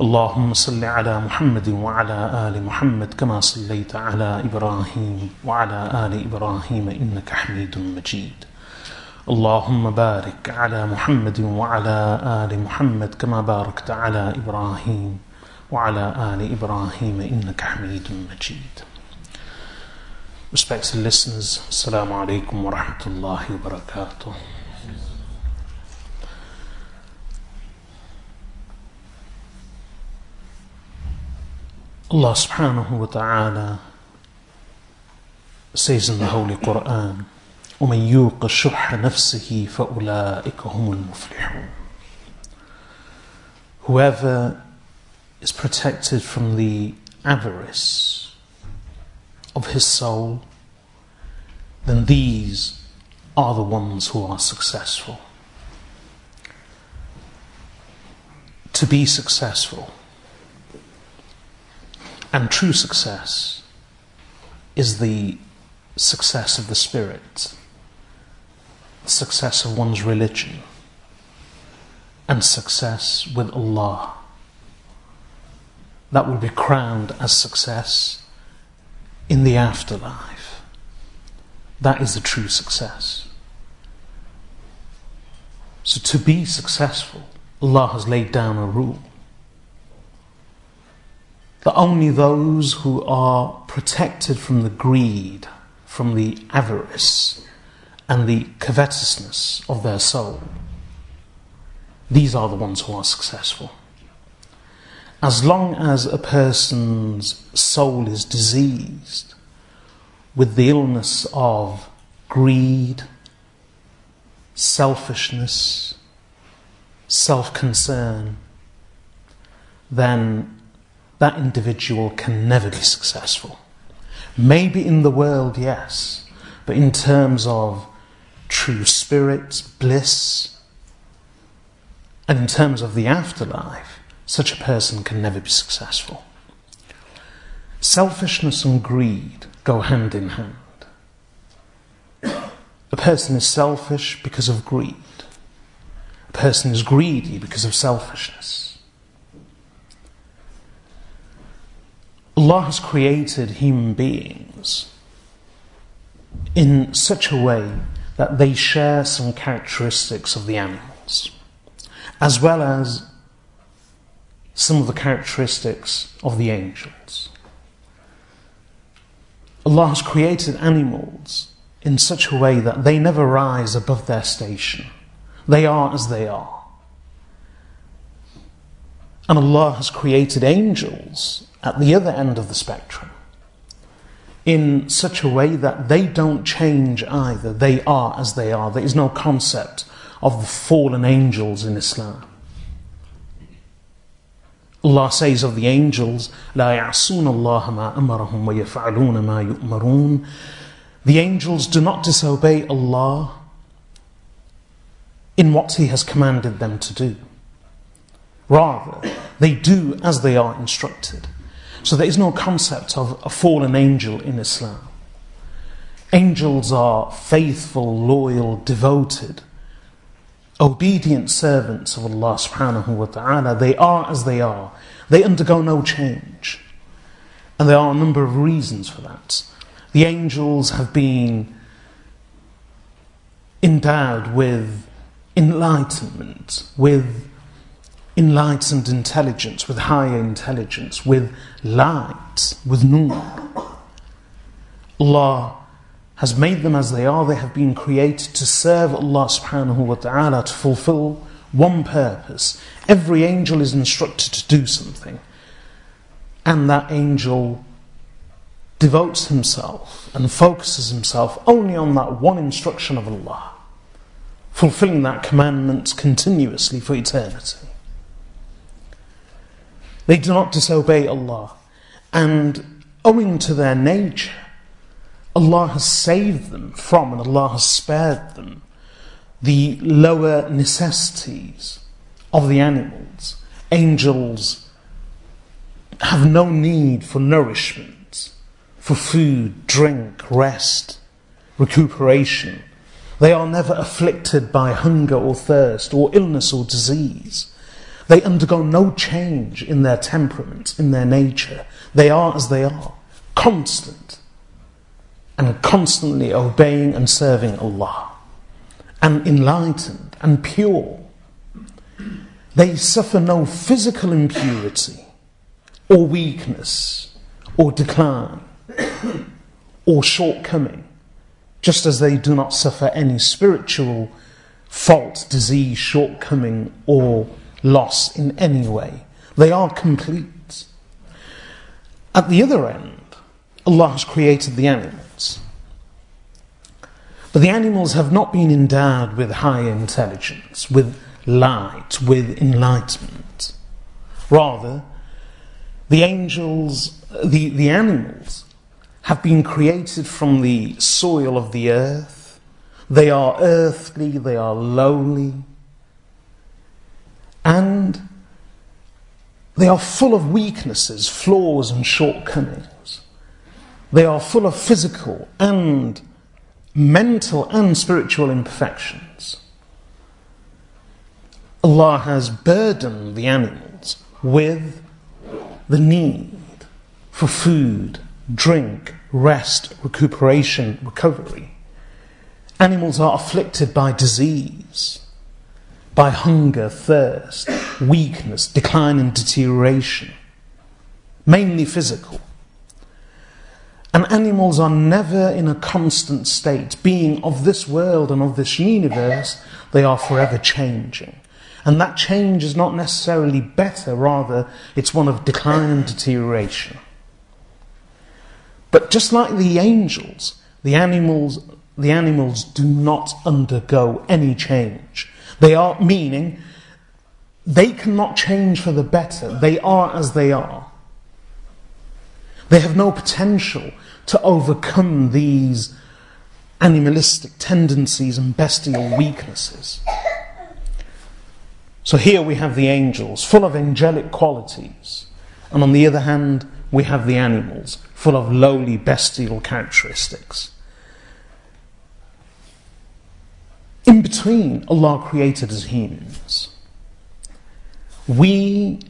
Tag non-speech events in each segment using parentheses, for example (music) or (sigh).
اللهم صل على محمد وعلى آل محمد كما صليت على إبراهيم وعلى آل إبراهيم إنك حميد مجيد اللهم بارك على محمد وعلى آل محمد كما باركت على إبراهيم وعلى آل إبراهيم إنك حميد مجيد Respected listeners, Assalamu alaikum wa rahmatullahi wa barakatuh. Allah subhanahu wa ta'ala says in the Holy Quran, ومن يوق شح نفسه فأولئك هم المفلحون Whoever is protected from the avarice of his soul, then these are the ones who are successful. To be successful and true success is the success of the spirit, success of one's religion, and success with Allah. That will be crowned as success in the afterlife. That is the true success. So, to be successful, Allah has laid down a rule that only those who are protected from the greed, from the avarice, and the covetousness of their soul, these are the ones who are successful. As long as a person's soul is diseased with the illness of greed, selfishness, self concern, then that individual can never be successful. Maybe in the world, yes, but in terms of true spirit, bliss, and in terms of the afterlife, such a person can never be successful. Selfishness and greed go hand in hand. A person is selfish because of greed. A person is greedy because of selfishness. Allah has created human beings in such a way that they share some characteristics of the animals, as well as some of the characteristics of the angels. Allah has created animals in such a way that they never rise above their station. They are as they are. And Allah has created angels at the other end of the spectrum in such a way that they don't change either. They are as they are. There is no concept of the fallen angels in Islam. Allah says of the angels, لا يعصون الله ما أمرهم ويفعلون ما يؤمرون. The angels do not disobey Allah in what He has commanded them to do. Rather, they do as they are instructed. So there is no concept of a fallen angel in Islam. Angels are faithful, loyal, devoted, obedient servants of Allah subhanahu wa ta'ala. They are as they are. They undergo no change. And there are a number of reasons for that. The angels have been endowed with enlightenment, with enlightened intelligence, with higher intelligence, with light, with nur. Allah has made them as they are. They have been created to serve Allah subhanahu wa ta'ala, to fulfill one purpose. Every angel is instructed to do something. And that angel devotes himself and focuses himself only on that one instruction of Allah, fulfilling that commandment continuously for eternity. They do not disobey Allah, and owing to their nature, Allah has saved them from and Allah has spared them the lower necessities of the animals. Angels have no need for nourishment, for food, drink, rest, recuperation. They are never afflicted by hunger or thirst or illness or disease. They undergo no change in their temperament, in their nature. They are as they are, constant and constantly obeying and serving Allah, and enlightened and pure. They suffer no physical impurity or weakness or decline or shortcoming, just as they do not suffer any spiritual fault, disease, shortcoming, or loss in any way. They are complete. At the other end, Allah has created the animals. But the animals have not been endowed with high intelligence, with light, with enlightenment. Rather, the angels, the, the animals, have been created from the soil of the earth. They are earthly, they are lowly, and they are full of weaknesses, flaws, and shortcomings. They are full of physical and mental and spiritual imperfections. Allah has burdened the animals with the need for food, drink, rest, recuperation, recovery. Animals are afflicted by disease by hunger, thirst, weakness, decline, and deterioration, mainly physical. And animals are never in a constant state. Being of this world and of this universe, they are forever changing. And that change is not necessarily better, rather, it's one of decline and deterioration. But just like the angels, the animals, the animals do not undergo any change. They are meaning they cannot change for the better. They are as they are. They have no potential to overcome these animalistic tendencies and bestial weaknesses. So here we have the angels, full of angelic qualities, and on the other hand, we have the animals, full of lowly bestial characteristics. In between Allah created as humans. We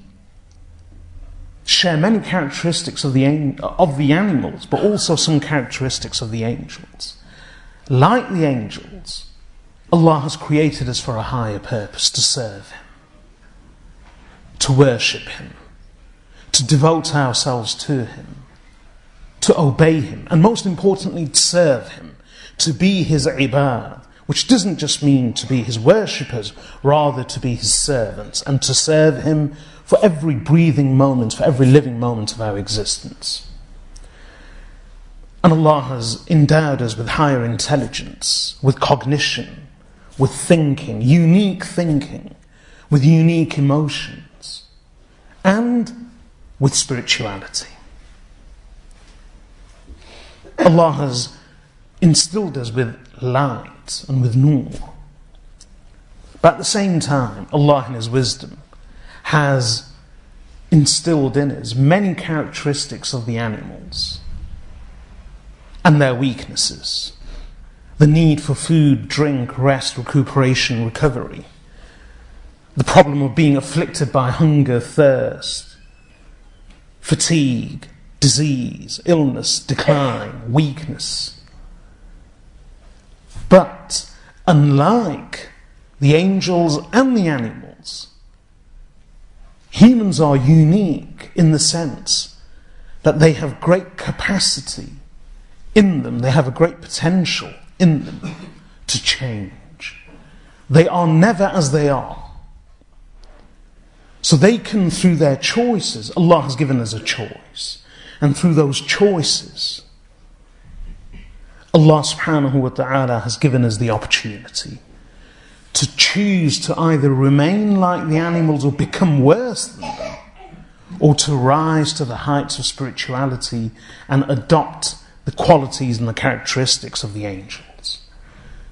share many characteristics of the, of the animals, but also some characteristics of the angels. Like the angels, Allah has created us for a higher purpose to serve Him, to worship Him, to devote ourselves to Him, to obey Him, and most importantly, to serve Him, to be His ibad, which doesn't just mean to be his worshippers, rather to be his servants and to serve him for every breathing moment, for every living moment of our existence. And Allah has endowed us with higher intelligence, with cognition, with thinking, unique thinking, with unique emotions, and with spirituality. Allah has instilled us with light and with nur. But at the same time, Allah in His wisdom has instilled in us many characteristics of the animals and their weaknesses. The need for food, drink, rest, recuperation, recovery. The problem of being afflicted by hunger, thirst, fatigue, disease, illness, decline, weakness but unlike the angels and the animals, humans are unique in the sense that they have great capacity in them, they have a great potential in them to change. They are never as they are. So they can, through their choices, Allah has given us a choice. And through those choices, Allah subhanahu wa ta'ala has given us the opportunity to choose to either remain like the animals or become worse than them, or to rise to the heights of spirituality and adopt the qualities and the characteristics of the angels.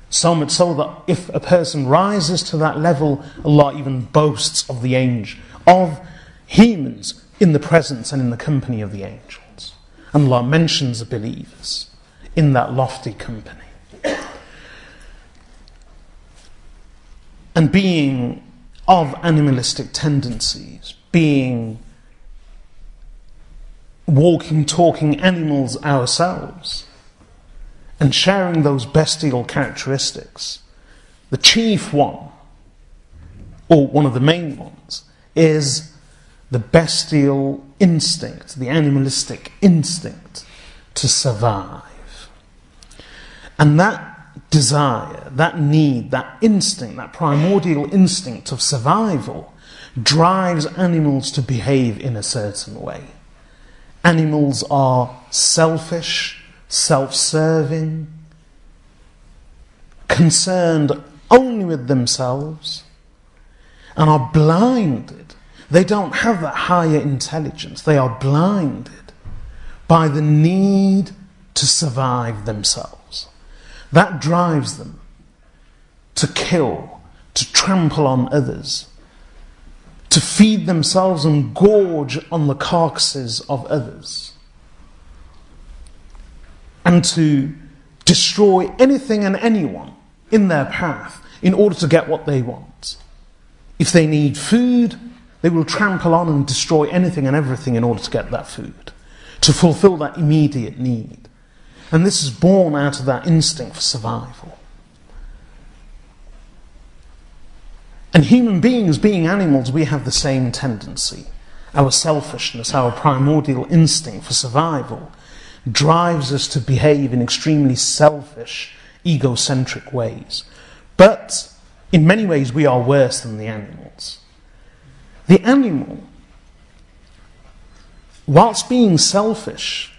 So much so that if a person rises to that level, Allah even boasts of the angel, of humans in the presence and in the company of the angels. And Allah mentions the believers in that lofty company. And being of animalistic tendencies, being walking, talking animals ourselves, and sharing those bestial characteristics, the chief one, or one of the main ones, is the bestial instinct, the animalistic instinct to survive. And that desire, that need, that instinct, that primordial instinct of survival drives animals to behave in a certain way. Animals are selfish, self serving, concerned only with themselves, and are blinded. They don't have that higher intelligence. They are blinded by the need to survive themselves. That drives them to kill, to trample on others, to feed themselves and gorge on the carcasses of others, and to destroy anything and anyone in their path in order to get what they want. If they need food, they will trample on and destroy anything and everything in order to get that food, to fulfill that immediate need. And this is born out of that instinct for survival. And human beings, being animals, we have the same tendency. Our selfishness, our primordial instinct for survival, drives us to behave in extremely selfish, egocentric ways. But in many ways, we are worse than the animals. The animal, whilst being selfish,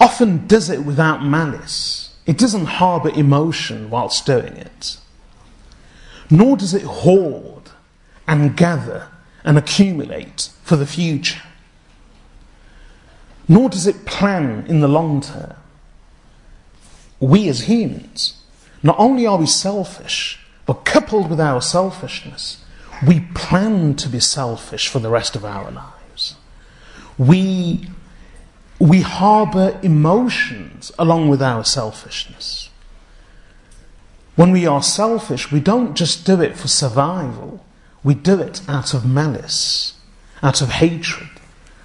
often does it without malice. It doesn't harbour emotion whilst doing it. Nor does it hoard and gather and accumulate for the future. Nor does it plan in the long term. We as humans, not only are we selfish, but coupled with our selfishness, we plan to be selfish for the rest of our lives. We we harbour emotions along with our selfishness. When we are selfish, we don't just do it for survival, we do it out of malice, out of hatred,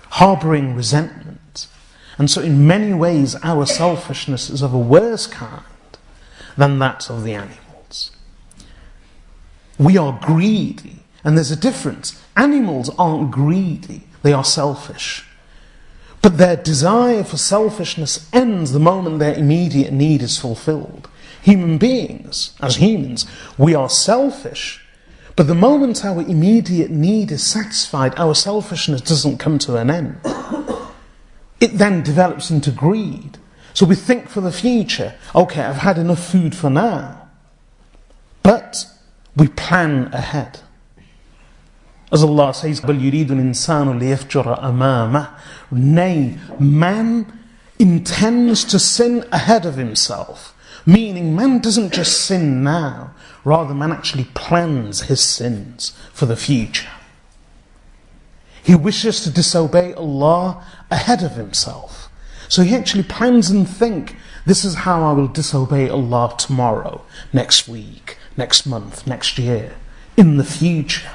harbouring resentment. And so, in many ways, our selfishness is of a worse kind than that of the animals. We are greedy, and there's a difference. Animals aren't greedy, they are selfish. But their desire for selfishness ends the moment their immediate need is fulfilled. Human beings, as humans, we are selfish. But the moment our immediate need is satisfied, our selfishness doesn't come to an end. It then develops into greed. So we think for the future, okay, I've had enough food for now. But we plan ahead. As Allah says, بَلْ يُرِيدُ الْإِنسَانُ لِيَفْجُرَ أَمَامَهُ Nay, man intends to sin ahead of himself. Meaning, man doesn't just sin now, rather, man actually plans his sins for the future. He wishes to disobey Allah ahead of himself. So he actually plans and think, this is how I will disobey Allah tomorrow, next week, next month, next year, in the future.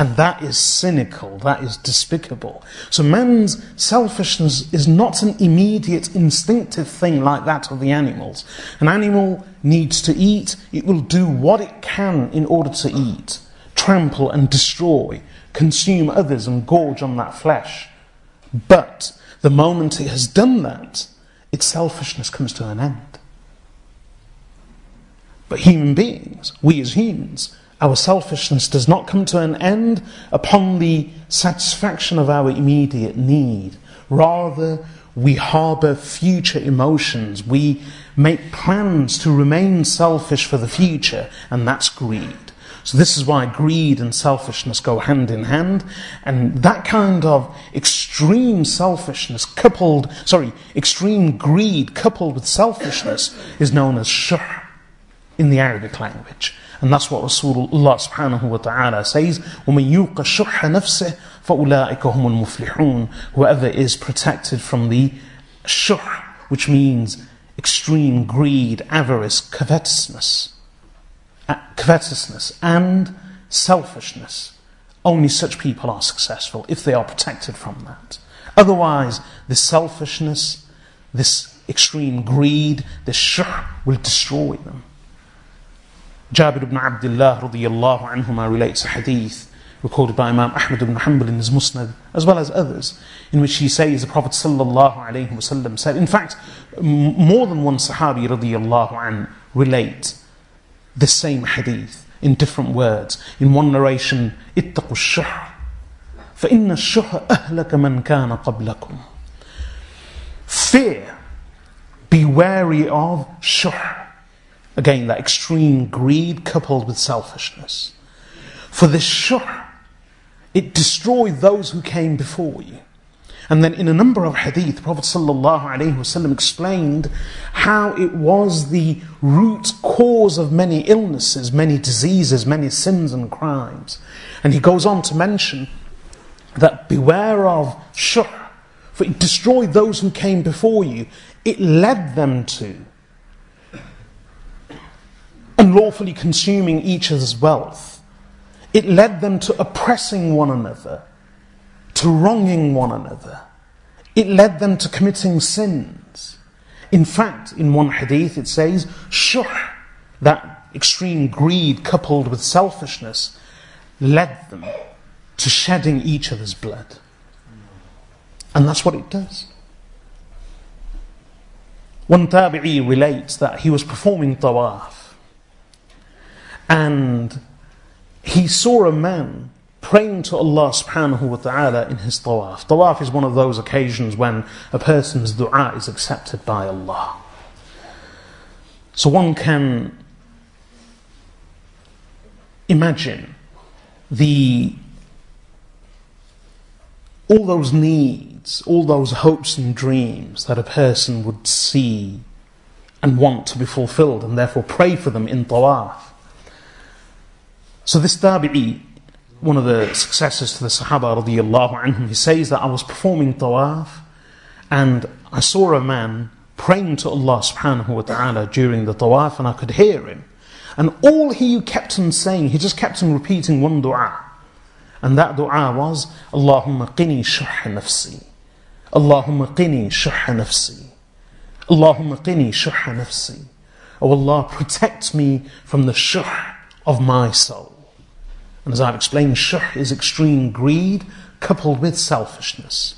And that is cynical, that is despicable. So man's selfishness is not an immediate instinctive thing like that of the animals. An animal needs to eat, it will do what it can in order to eat, trample and destroy, consume others and gorge on that flesh. But the moment it has done that, its selfishness comes to an end. But human beings, we as humans, our selfishness does not come to an end upon the satisfaction of our immediate need. Rather, we harbour future emotions. We make plans to remain selfish for the future, and that's greed. So, this is why greed and selfishness go hand in hand. And that kind of extreme selfishness coupled, sorry, extreme greed coupled with selfishness is known as shuh in the Arabic language. And that's what Rasulullah subhanahu wa ta'ala says, وَمَن يُوقَ شُحَّ نَفْسِهِ فَأُولَٰئِكَ هُمُ الْمُفْلِحُونَ Whoever is protected from the shuh, which means extreme greed, avarice, covetousness, uh, covetousness and selfishness. Only such people are successful if they are protected from that. Otherwise, this selfishness, this extreme greed, this shuh will destroy them. Jabir ibn Abdullah radiallahu anhuma relates a hadith recorded by Imam Ahmad ibn Hanbal in his Musnad, as well as others, in which he says the Prophet sallallahu alaihi wasallam said, in fact, more than one Sahabi radiallahu an relate the same hadith in different words. In one narration, اتقوا الشح فإن الشح أهلك من كان قبلكم. Fear, be wary of shuh. Again, that extreme greed coupled with selfishness. For this shuh, it destroyed those who came before you. And then in a number of hadith, Prophet ﷺ explained how it was the root cause of many illnesses, many diseases, many sins and crimes. And he goes on to mention that beware of shuh, for it destroyed those who came before you. It led them to unlawfully consuming each other's wealth. It led them to oppressing one another, to wronging one another. It led them to committing sins. In fact, in one hadith it says, shuh, that extreme greed coupled with selfishness, led them to shedding each other's blood. And that's what it does. One tabi'i relates that he was performing tawaf and he saw a man praying to Allah subhanahu wa ta'ala in his tawaf. Tawaf is one of those occasions when a person's dua is accepted by Allah. So one can imagine the all those needs, all those hopes and dreams that a person would see and want to be fulfilled and therefore pray for them in tawaf. So this tabi'i, one of the successors to the Sahaba radiallahu anhum, he says that I was performing tawaf and I saw a man praying to Allah subhanahu wa ta'ala during the tawaf and I could hear him. And all he kept on saying, he just kept on repeating one dua. And that dua was, Allahumma qini shuh nafsi. Allahumma qini shuh nafsi. Allahumma qini shuh nafsi. Oh Allah, protect me from the shuh of my soul. And as I've explained, shuh is extreme greed coupled with selfishness.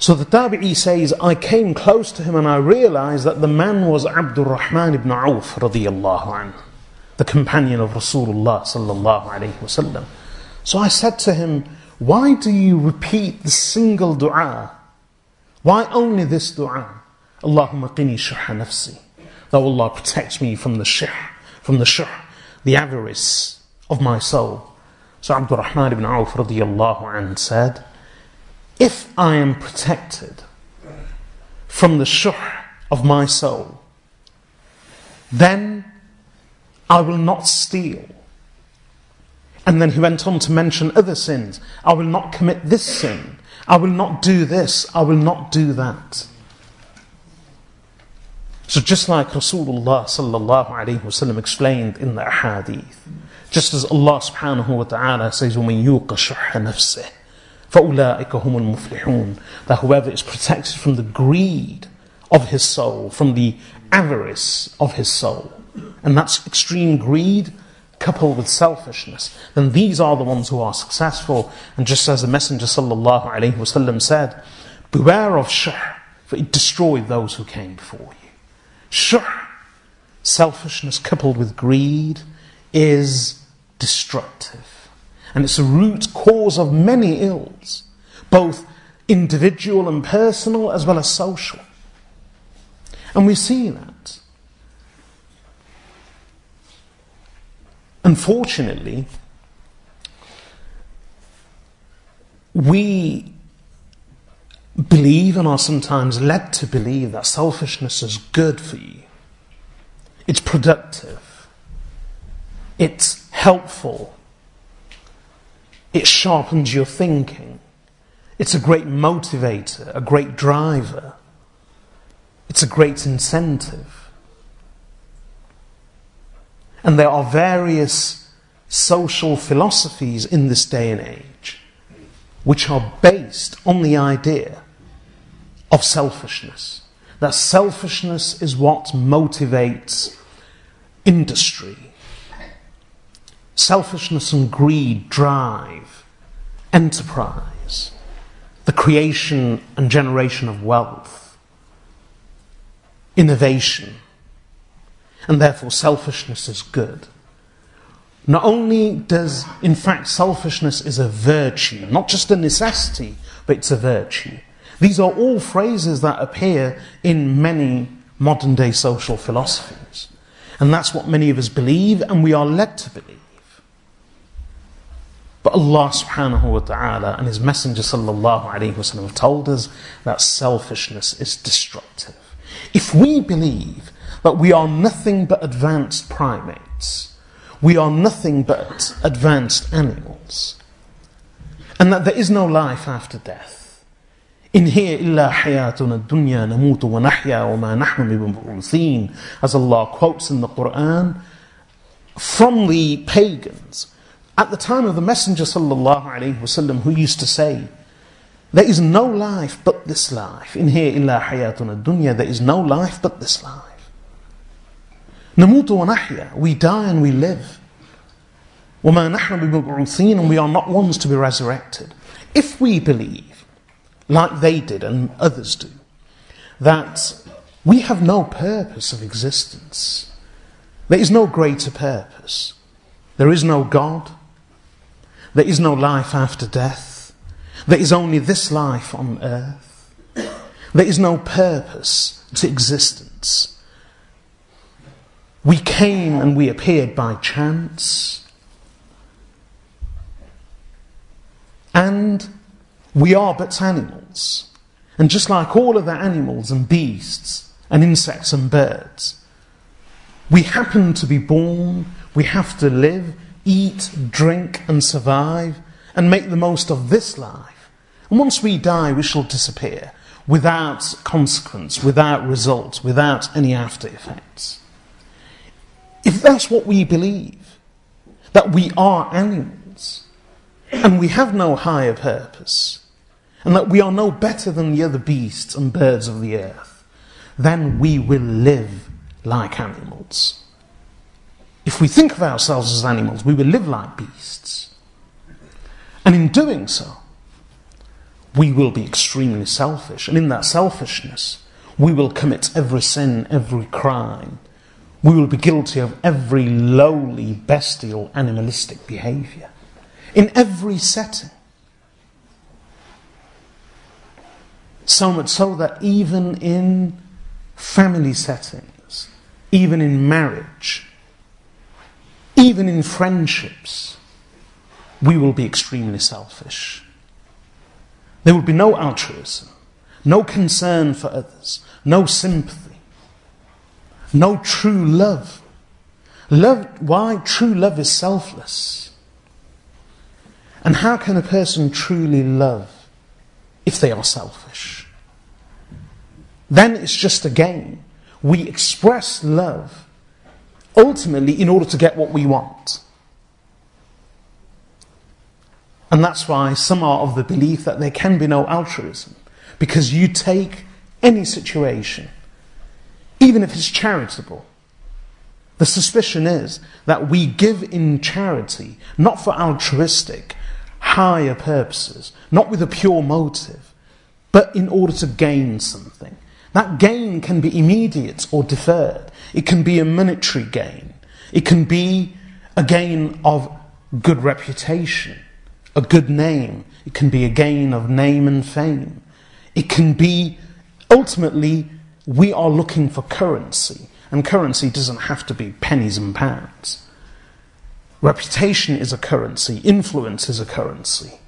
So the Tabi'i says, I came close to him and I realized that the man was Abdul Rahman ibn Auf radiallahu anhu, the companion of Rasulullah sallallahu wasallam. So I said to him, why do you repeat the single dua? Why only this dua? Allahumma qini shuha nafsi. That Allah protects me from the shuh, from the shuh, the avarice, of my soul. So Abdul Rahman ibn Auf radiallahu anh said, If I am protected from the shuh of my soul, then I will not steal. And then he went on to mention other sins. I will not commit this sin. I will not do this. I will not do that. So just like Rasulullah sallallahu alayhi wasallam explained in the hadith, just as Allah subhanahu wa ta'ala says, وَمَن يُوقَ شُحَّ نَفْسِهِ فَأُولَٰئِكَ هُمُ الْمُفْلِحُونَ That whoever is protected from the greed of his soul, from the avarice of his soul, and that's extreme greed coupled with selfishness, then these are the ones who are successful. And just as the Messenger sallallahu alaihi wasallam said, beware of shuh, for it destroyed those who came before you. Shuh, selfishness coupled with greed, is destructive. And it's a root cause of many ills, both individual and personal as well as social. And we see that. Unfortunately, we believe and are sometimes led to believe that selfishness is good for you. It's productive. It's helpful. It sharpens your thinking. It's a great motivator, a great driver. It's a great incentive. And there are various social philosophies in this day and age which are based on the idea of selfishness. That selfishness is what motivates industry. Selfishness and greed drive enterprise, the creation and generation of wealth, innovation, and therefore selfishness is good. Not only does, in fact, selfishness is a virtue, not just a necessity, but it's a virtue. These are all phrases that appear in many modern day social philosophies. And that's what many of us believe and we are led to believe. But Allah subhanahu wa ta'ala and His Messenger sallallahu alayhi wa have told us that selfishness is destructive. If we believe that we are nothing but advanced primates, we are nothing but advanced animals, and that there is no life after death, in here illa hayatuna dunya namutu wa wa ma nahnu bimub'uthin as Allah quotes in the Quran from the pagans at the time of the Messenger sallallahu alaihi wasallam who used to say there is no life but this life in here illa hayatuna dunya there is no life but this life namutu wa nahya we die and we live وما نحن بمبعوثين and we are not ones to be resurrected if we believe like they did and others do, that we have no purpose of existence. There is no greater purpose. There is no God. There is no life after death. There is only this life on earth. There is no purpose to existence. We came and we appeared by chance. And we are but animals. And just like all other animals and beasts and insects and birds, we happen to be born, we have to live, eat, drink, and survive, and make the most of this life. And once we die, we shall disappear without consequence, without result, without any after effects. If that's what we believe, that we are animals, and we have no higher purpose, and that we are no better than the other beasts and birds of the earth, then we will live like animals. If we think of ourselves as animals, we will live like beasts. And in doing so, we will be extremely selfish. And in that selfishness, we will commit every sin, every crime. We will be guilty of every lowly, bestial, animalistic behavior. In every setting. So much so that even in family settings, even in marriage, even in friendships, we will be extremely selfish. There will be no altruism, no concern for others, no sympathy, no true love. Love, why? True love is selfless. And how can a person truly love if they are selfish. Then it's just a game. We express love ultimately in order to get what we want. And that's why some are of the belief that there can be no altruism. Because you take any situation, even if it's charitable, The suspicion is that we give in charity not for altruistic, higher purposes, not with a pure motive, but in order to gain something. That gain can be immediate or deferred. It can be a monetary gain. It can be a gain of good reputation, a good name. It can be a gain of name and fame. It can be, ultimately, we are looking for currency. And currency doesn't have to be pennies and pounds. Reputation is a currency, influence is a currency,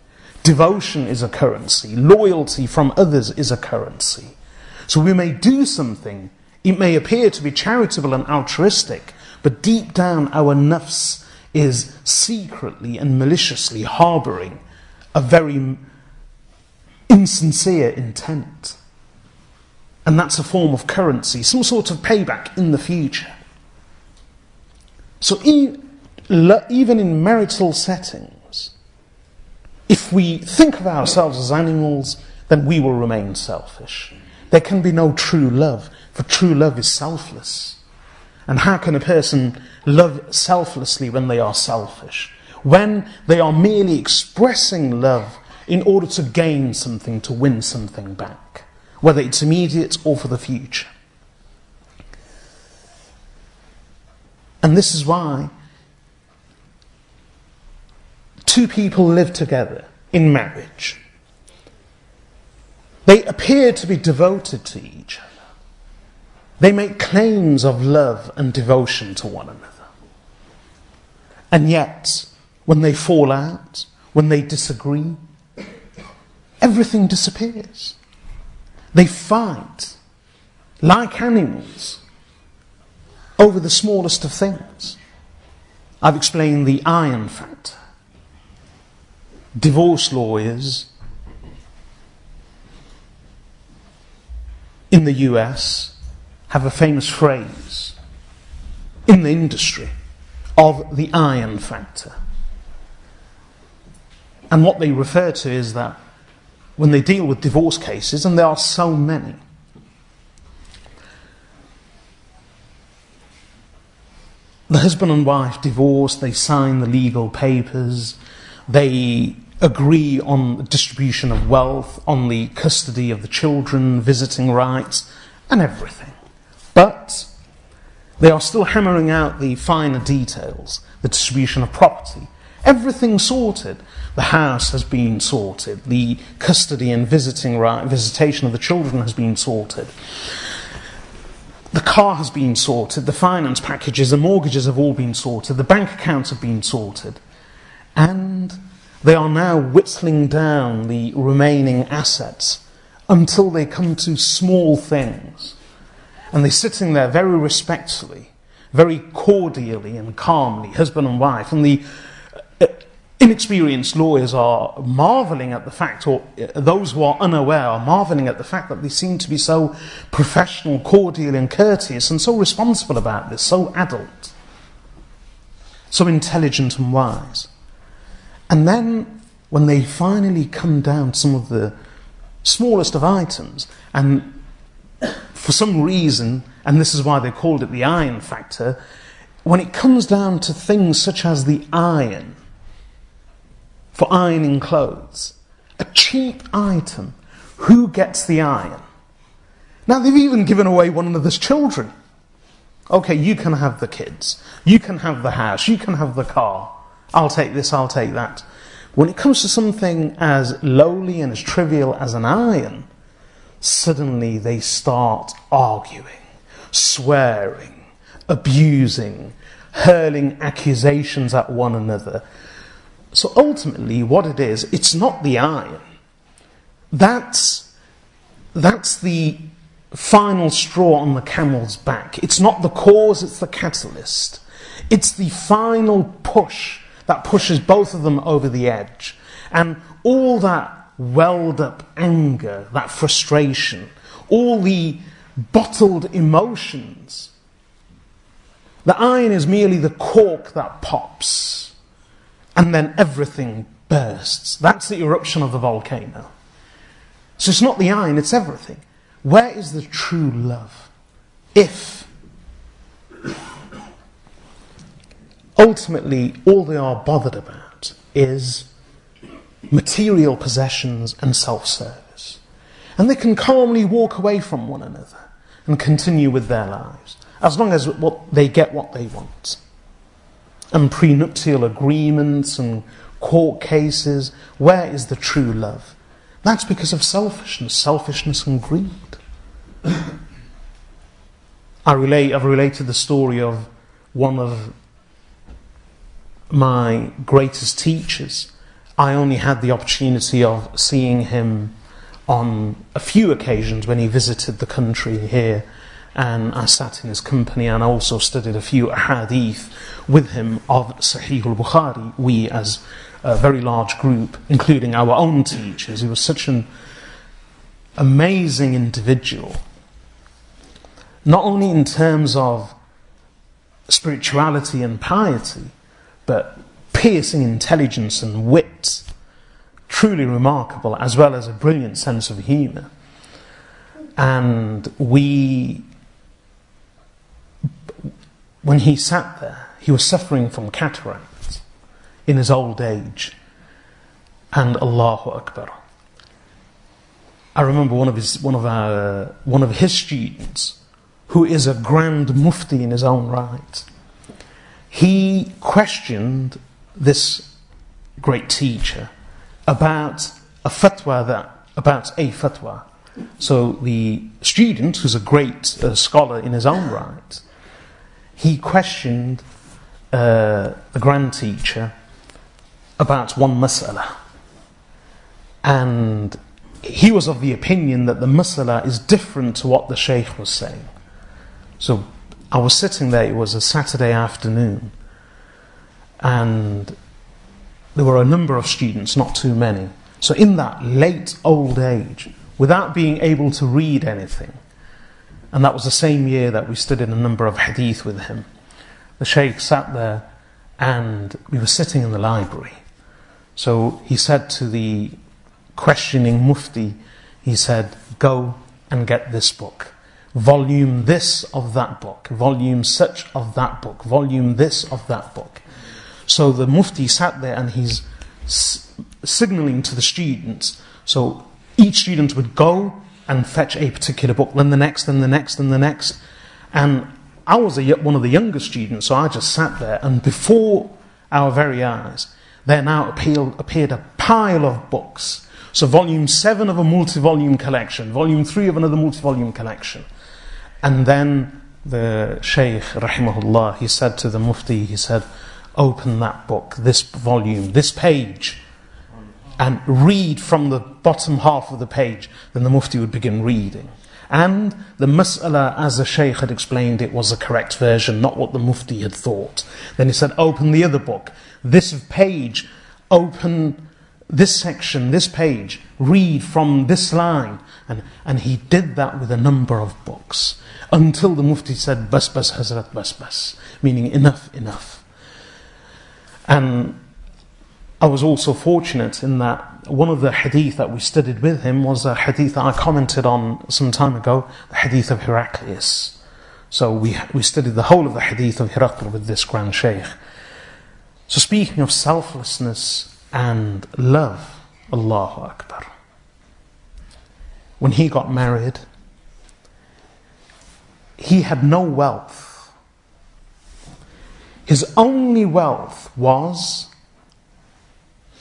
devotion is a currency, loyalty from others is a currency. So we may do something, it may appear to be charitable and altruistic, but deep down our nafs is secretly and maliciously harbouring a very insincere intent. And that's a form of currency, some sort of payback in the future. So even in marital settings, if we think of ourselves as animals, then we will remain selfish. There can be no true love, for true love is selfless. And how can a person love selflessly when they are selfish? When they are merely expressing love in order to gain something, to win something back whether it's immediate or for the future. And this is why two people live together in marriage. They appear to be devoted to each other. They make claims of love and devotion to one another. And yet, when they fall out, when they disagree, everything disappears. They fight like animals over the smallest of things. I've explained the iron factor. Divorce lawyers in the US have a famous phrase in the industry of the iron factor. And what they refer to is that when they deal with divorce cases, and there are so many. The husband and wife divorce, they sign the legal papers, they agree on the distribution of wealth, on the custody of the children, visiting rights, and everything. But they are still hammering out the finer details, the distribution of property. Everything sorted. The house has been sorted. The custody and visiting right, visitation of the children has been sorted. The car has been sorted. The finance packages, the mortgages have all been sorted. The bank accounts have been sorted. And they are now whittling down the remaining assets until they come to small things. And they're sitting there very respectfully, very cordially and calmly, husband and wife, and the uh, inexperienced lawyers are marveling at the fact, or uh, those who are unaware are marveling at the fact that they seem to be so professional, cordial, and courteous, and so responsible about this, so adult, so intelligent and wise. And then, when they finally come down to some of the smallest of items, and for some reason, and this is why they called it the iron factor, when it comes down to things such as the iron, for ironing clothes. A cheap item. Who gets the iron? Now, they've even given away one another's children. Okay, you can have the kids. You can have the house. You can have the car. I'll take this, I'll take that. When it comes to something as lowly and as trivial as an iron, suddenly they start arguing, swearing, abusing, hurling accusations at one another, so ultimately, what it is, it's not the iron. That's, that's the final straw on the camel's back. It's not the cause, it's the catalyst. It's the final push that pushes both of them over the edge. And all that welled up anger, that frustration, all the bottled emotions, the iron is merely the cork that pops and then everything bursts. That's the eruption of the volcano. So it's not the iron, it's everything. Where is the true love? If ultimately all they are bothered about is material possessions and self service. And they can calmly walk away from one another and continue with their lives as long as what, they get what they want. And prenuptial agreements and court cases, where is the true love? That's because of selfishness, selfishness and greed. (coughs) I relate, I've related the story of one of my greatest teachers. I only had the opportunity of seeing him on a few occasions when he visited the country here, and I sat in his company and I also studied a few hadith with him of Sahih al Bukhari. We, as a very large group, including our own teachers, he was such an amazing individual not only in terms of spirituality and piety, but piercing intelligence and wit, truly remarkable, as well as a brilliant sense of humour. And we, when he sat there, he was suffering from cataracts in his old age. And Allahu Akbar. I remember one of his, one of our, one of his students who is a grand mufti in his own right, he questioned this great teacher about a fatwa that about a fatwa. So the student, who's a great uh, scholar in his own right, he questioned uh, the grand teacher about one mas'ala. And he was of the opinion that the mas'ala is different to what the sheikh was saying. So I was sitting there, it was a Saturday afternoon, and there were a number of students, not too many. So in that late old age, without being able to read anything, and that was the same year that we studied a number of hadith with him, the Shaykh sat there and we were sitting in the library. So he said to the questioning mufti, he said, Go and get this book volume this of that book, volume such of that book, volume this of that book. So the Mufti sat there and he's s- signaling to the students. So each student would go and fetch a particular book, then the next, then the next, then the next. And I was a, one of the younger students, so I just sat there, and before our very eyes, there now appeared, appeared a pile of books. So, volume 7 of a multi volume collection, volume 3 of another multi volume collection. And then the Shaykh, rahimahullah, he said to the Mufti, he said, open that book, this volume, this page, and read from the bottom half of the page. Then the Mufti would begin reading. And the mas'ala, as the Shaykh had explained, it was the correct version, not what the Mufti had thought. Then he said, open the other book, this page, open this section, this page, read from this line. And, and he did that with a number of books until the Mufti said, Bas Bas Hazrat Bas Bas, meaning enough, enough. And I was also fortunate in that one of the hadith that we studied with him was a hadith that I commented on some time ago, the hadith of Heraclius. So we, we studied the whole of the hadith of Heraclius with this grand sheikh. So speaking of selflessness and love, Allahu Akbar. When he got married, he had no wealth. His only wealth was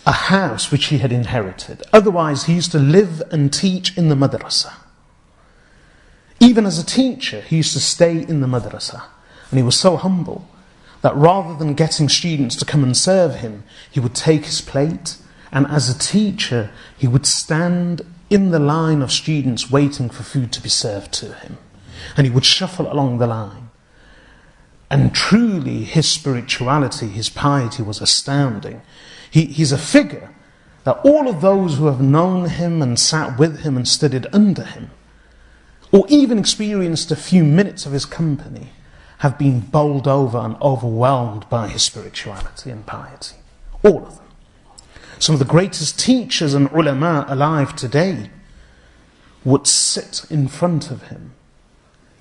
a house which he had inherited. Otherwise, he used to live and teach in the madrasa. Even as a teacher, he used to stay in the madrasa. And he was so humble that rather than getting students to come and serve him, he would take his plate and as a teacher, he would stand in the line of students waiting for food to be served to him and he would shuffle along the line. And truly, his spirituality, his piety was astounding. He, he's a figure that all of those who have known him and sat with him and studied under him, or even experienced a few minutes of his company, have been bowled over and overwhelmed by his spirituality and piety. All of them. Some of the greatest teachers and ulama alive today would sit in front of him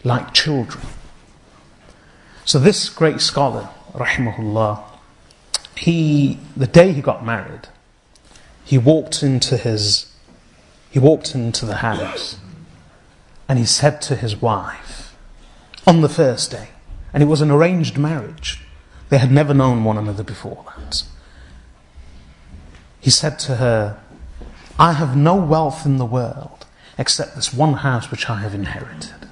like children. So this great scholar, rahimahullah, he, the day he got married, he walked into his, he walked into the house and he said to his wife on the first day, and it was an arranged marriage. They had never known one another before that. He said to her, I have no wealth in the world except this one house which I have inherited.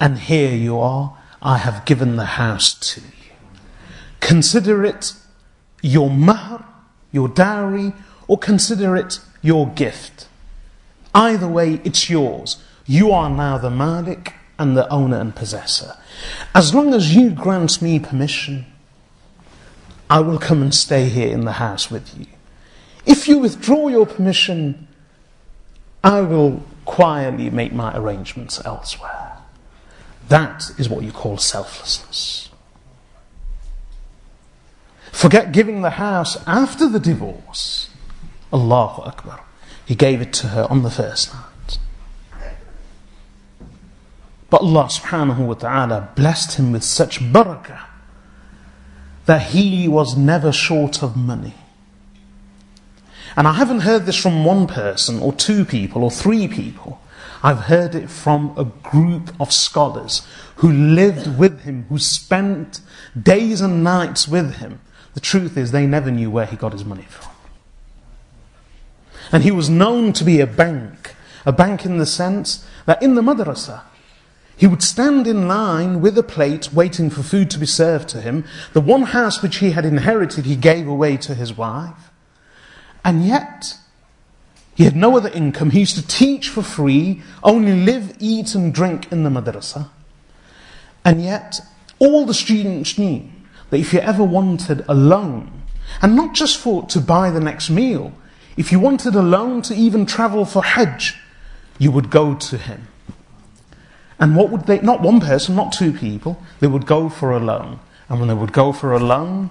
And here you are, I have given the house to you. Consider it your mahr, your dowry, or consider it your gift. Either way, it's yours. You are now the malik and the owner and possessor. As long as you grant me permission, I will come and stay here in the house with you. If you withdraw your permission, I will quietly make my arrangements elsewhere. That is what you call selflessness. Forget giving the house after the divorce. Allahu Akbar. He gave it to her on the first night. But Allah subhanahu wa ta'ala blessed him with such barakah that he was never short of money. And I haven't heard this from one person or two people or three people. I've heard it from a group of scholars who lived with him, who spent days and nights with him. The truth is, they never knew where he got his money from. And he was known to be a bank, a bank in the sense that in the madrasa, he would stand in line with a plate waiting for food to be served to him. The one house which he had inherited, he gave away to his wife. And yet, he had no other income. He used to teach for free, only live, eat, and drink in the madrasa. And yet, all the students knew that if you ever wanted a loan, and not just for to buy the next meal, if you wanted a loan to even travel for Hajj, you would go to him. And what would they, not one person, not two people, they would go for a loan. And when they would go for a loan,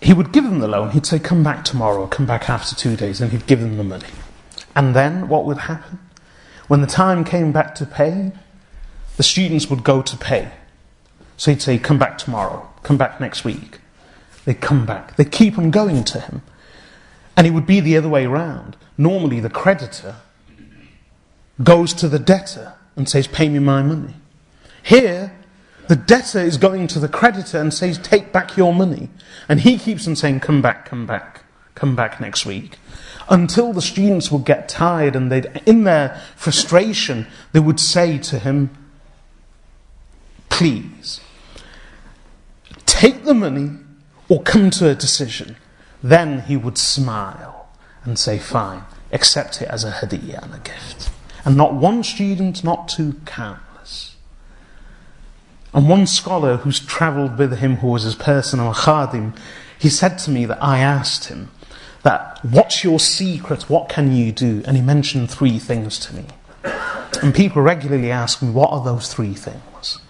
he would give them the loan. He'd say, Come back tomorrow, come back after two days, and he'd give them the money. And then what would happen? When the time came back to pay, the students would go to pay. So he'd say, Come back tomorrow, come back next week. They'd come back. They'd keep on going to him. And it would be the other way round. Normally, the creditor goes to the debtor and says, Pay me my money. Here, the debtor is going to the creditor and says, Take back your money. And he keeps on saying, Come back, come back, come back next week. Until the students would get tired and they'd, in their frustration, they would say to him, Please, take the money or come to a decision. Then he would smile and say, Fine, accept it as a hadiyah and a gift. And not one student, not two, countless. And one scholar who's travelled with him, who was his personal khadim, he said to me that I asked him that, what's your secret? What can you do? And he mentioned three things to me. And people regularly ask me, what are those three things?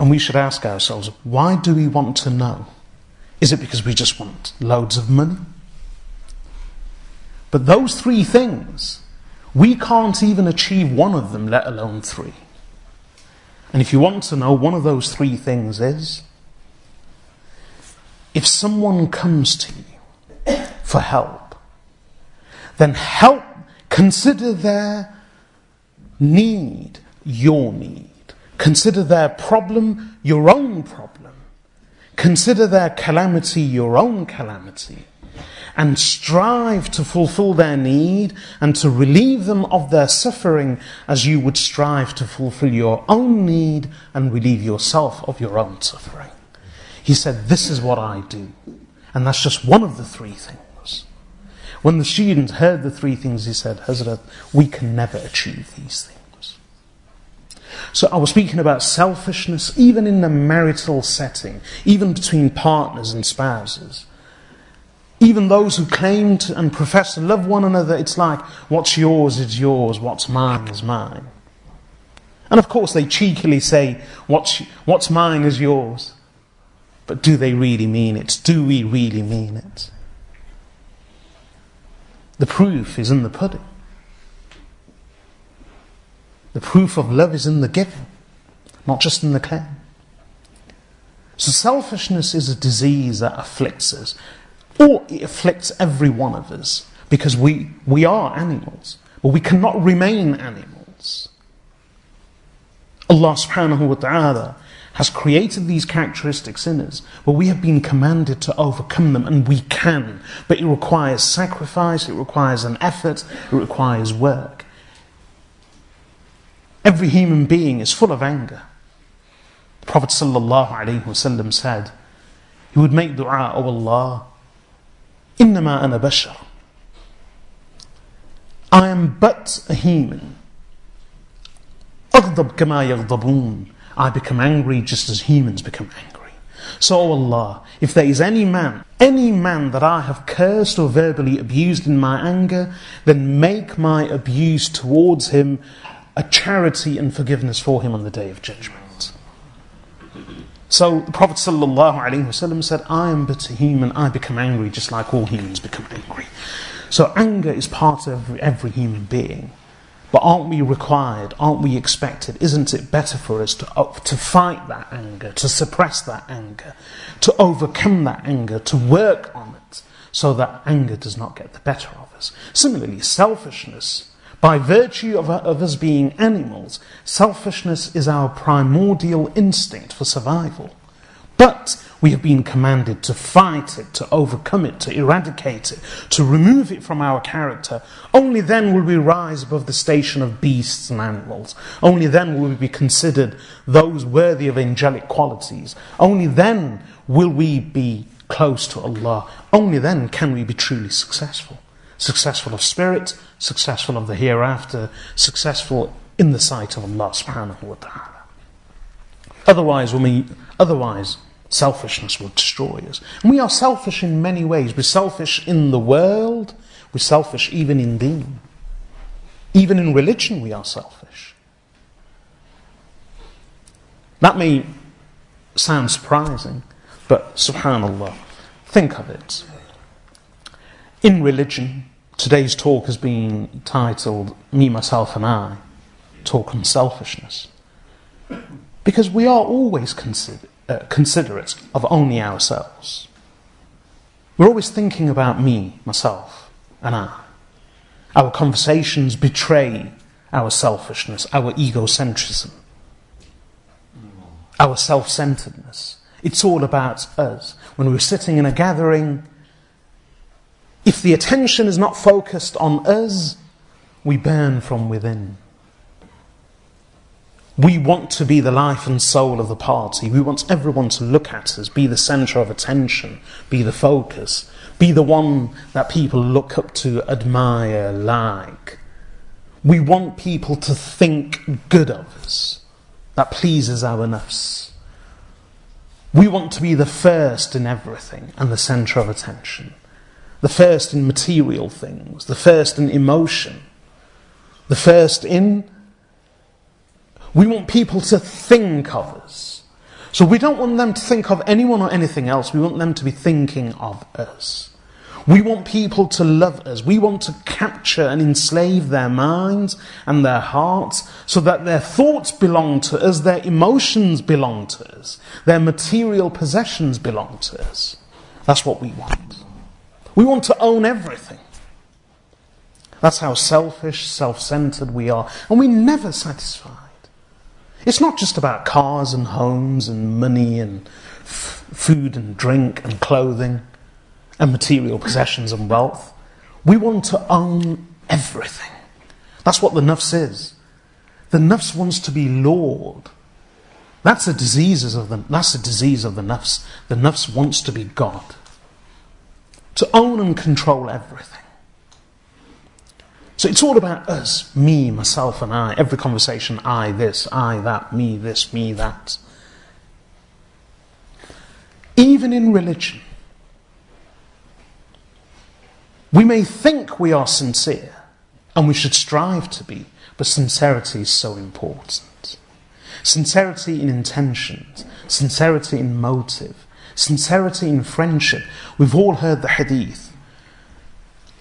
And we should ask ourselves, why do we want to know? Is it because we just want loads of money? But those three things, we can't even achieve one of them, let alone three. And if you want to know, one of those three things is if someone comes to you for help, then help, consider their need your need. Consider their problem your own problem. Consider their calamity your own calamity and strive to fulfill their need and to relieve them of their suffering as you would strive to fulfill your own need and relieve yourself of your own suffering. He said, This is what I do. And that's just one of the three things. When the student heard the three things, he said, Hazrat, we can never achieve these things. So I was speaking about selfishness even in the marital setting, even between partners and spouses even those who claim to and profess to love one another, it's like, what's yours is yours, what's mine is mine. And of course, they cheekily say, what's, what's mine is yours. But do they really mean it? Do we really mean it? The proof is in the pudding. The proof of love is in the giving, not just in the claim. So selfishness is a disease that afflicts us, or it afflicts every one of us, because we, we are animals, but we cannot remain animals. Allah subhanahu wa ta'ala has created these characteristics in us, but we have been commanded to overcome them, and we can. But it requires sacrifice, it requires an effort, it requires work. Every human being is full of anger. The Prophet ﷺ said, he would make dua, O Allah, إنما أنا بشر. I am but a human. أغضب كما يغضبون. I become angry just as humans become angry. So, O Allah, if there is any man, any man that I have cursed or verbally abused in my anger, then make my abuse towards him a charity and forgiveness for him on the day of judgment. So the Prophet ﷺ said, I am but a human, I become angry just like all humans become angry. So anger is part of every, human being. But aren't we required, aren't we expected, isn't it better for us to, uh, to fight that anger, to suppress that anger, to overcome that anger, to work on it, so that anger does not get the better of us? Similarly, selfishness, by virtue of, us being animals, selfishness is our primordial instinct for survival. But we have been commanded to fight it, to overcome it, to eradicate it, to remove it from our character. Only then will we rise above the station of beasts and animals. Only then will we be considered those worthy of angelic qualities. Only then will we be close to Allah. Only then can we be truly successful. Successful of spirit, successful of the hereafter, successful in the sight of Allah subhanahu wa ta'ala. Otherwise, when we, otherwise, Selfishness will destroy us. And we are selfish in many ways. We're selfish in the world, we're selfish even in deen. Even in religion, we are selfish. That may sound surprising, but subhanAllah, think of it. In religion, today's talk has been titled Me, Myself, and I Talk on Selfishness. Because we are always considered uh, considerate of only ourselves. We're always thinking about me, myself, and I. Our conversations betray our selfishness, our egocentrism, our self centeredness. It's all about us. When we're sitting in a gathering, if the attention is not focused on us, we burn from within. We want to be the life and soul of the party. We want everyone to look at us, be the centre of attention, be the focus, be the one that people look up to, admire, like. We want people to think good of us. That pleases our nafs. We want to be the first in everything and the centre of attention. The first in material things, the first in emotion, the first in we want people to think of us. So we don't want them to think of anyone or anything else. We want them to be thinking of us. We want people to love us. We want to capture and enslave their minds and their hearts so that their thoughts belong to us, their emotions belong to us, their material possessions belong to us. That's what we want. We want to own everything. That's how selfish, self centered we are. And we're never satisfied. It's not just about cars and homes and money and f- food and drink and clothing and material possessions and wealth. We want to own everything. That's what the nafs is. The nafs wants to be Lord. That's a disease of the, that's a disease of the nafs. The nafs wants to be God. To own and control everything. So it's all about us, me, myself, and I. Every conversation, I this, I that, me this, me that. Even in religion, we may think we are sincere, and we should strive to be, but sincerity is so important. Sincerity in intentions, sincerity in motive, sincerity in friendship. We've all heard the hadith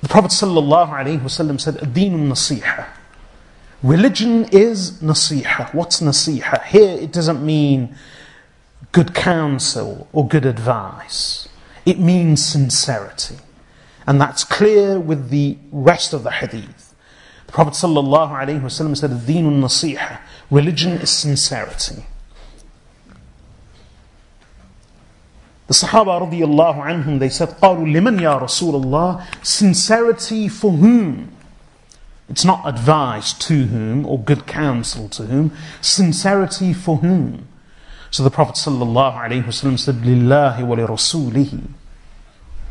the Prophet ﷺ said, Adeenun nasiha. Religion is nasiha. What's nasiha? Here it doesn't mean good counsel or good advice. It means sincerity. And that's clear with the rest of the hadith. The Prophet ﷺ said, Deenun nasiha. Religion is sincerity. The Sahaba radiallahu anhum, they said, قالوا لمن يا رسول الله? Sincerity for whom? It's not advice to whom or good counsel to whom. Sincerity for whom? So the Prophet sallallahu alaihi wasallam said, لله ولرسوله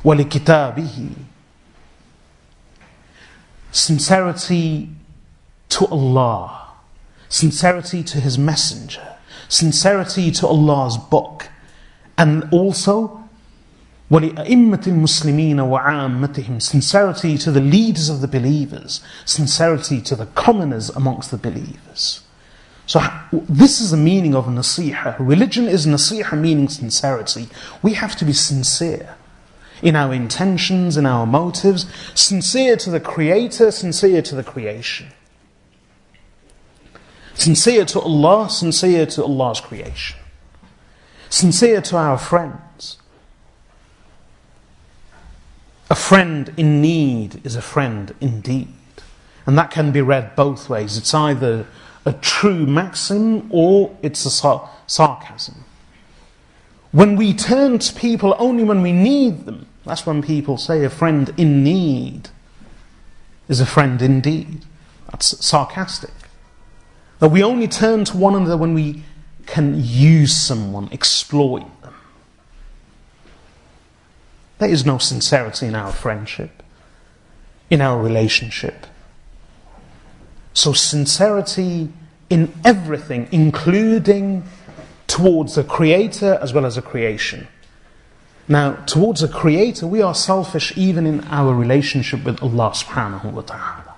ولكتابه. Sincerity to Allah, sincerity to His Messenger, sincerity to Allah's book, and also وَلِأَئِمَّةِ الْمُسْلِمِينَ وَعَامَّتِهِمْ Sincerity to the leaders of the believers, sincerity to the commoners amongst the believers. So this is the meaning of nasiha. Religion is nasiha meaning sincerity. We have to be sincere in our intentions, in our motives, sincere to the Creator, sincere to the creation. Sincere to Allah, sincere to Allah's creation. Sincere to our friends. A friend in need is a friend indeed. And that can be read both ways. It's either a true maxim or it's a sar- sarcasm. When we turn to people only when we need them, that's when people say a friend in need is a friend indeed. That's sarcastic. That we only turn to one another when we can use someone, exploit them. There is no sincerity in our friendship, in our relationship. So, sincerity in everything, including towards the Creator as well as the creation. Now, towards the Creator, we are selfish even in our relationship with Allah subhanahu wa ta'ala.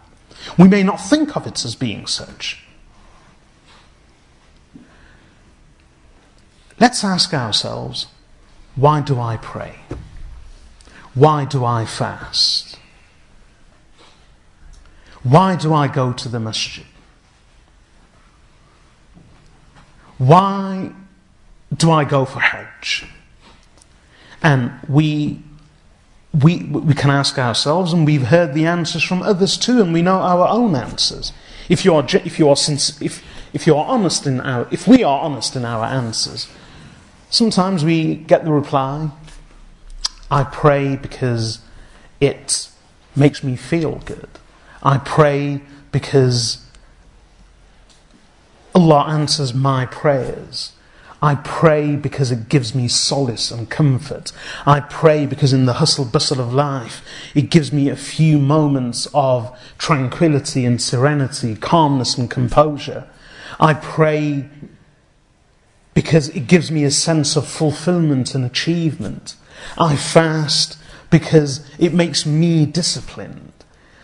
We may not think of it as being such. Let's ask ourselves why do I pray? Why do I fast? Why do I go to the masjid? Why do I go for Hajj? And we, we, we can ask ourselves, and we've heard the answers from others too, and we know our own answers. If you are, if you are, if, if you are honest in our, if we are honest in our answers, sometimes we get the reply, I pray because it makes me feel good. I pray because Allah answers my prayers. I pray because it gives me solace and comfort. I pray because in the hustle bustle of life, it gives me a few moments of tranquility and serenity, calmness and composure. I pray because it gives me a sense of fulfillment and achievement. I fast because it makes me disciplined.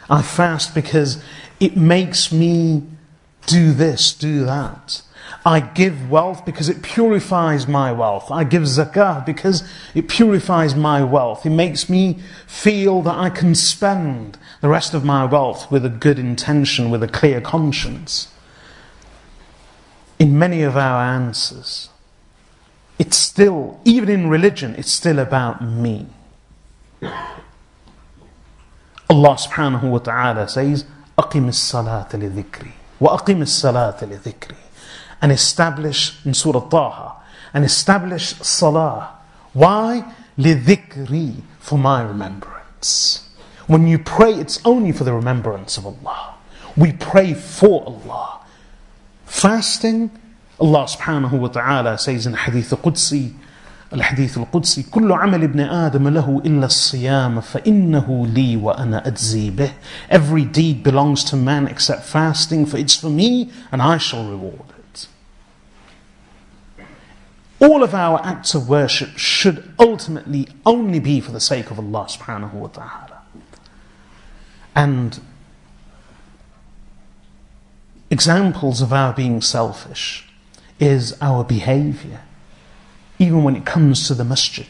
I fast because it makes me do this, do that. I give wealth because it purifies my wealth. I give zakah because it purifies my wealth. It makes me feel that I can spend the rest of my wealth with a good intention, with a clear conscience In many of our answers, it's still, even in religion, it's still about me. Allah subhanahu wa ta'ala says, أقم الصلاة لذكري وأقم الصلاة لذكري and establish in Surah Taha and establish Salah. Why? لذكري for my remembrance. When you pray, it's only for the remembrance of Allah. We pray for Allah. Fasting, Allah subhanahu wa ta'ala says in Hadith Qudsi, الحديث القدسي كل عمل ابن آدم له إلا الصيام فإنه لي وأنا أجزي به Every deed belongs to man except fasting for it's for me and I shall reward it. All of our acts of worship should ultimately only be for the sake of Allah subhanahu wa ta'ala. And examples of our being selfish is our behavior even when it comes to the masjid.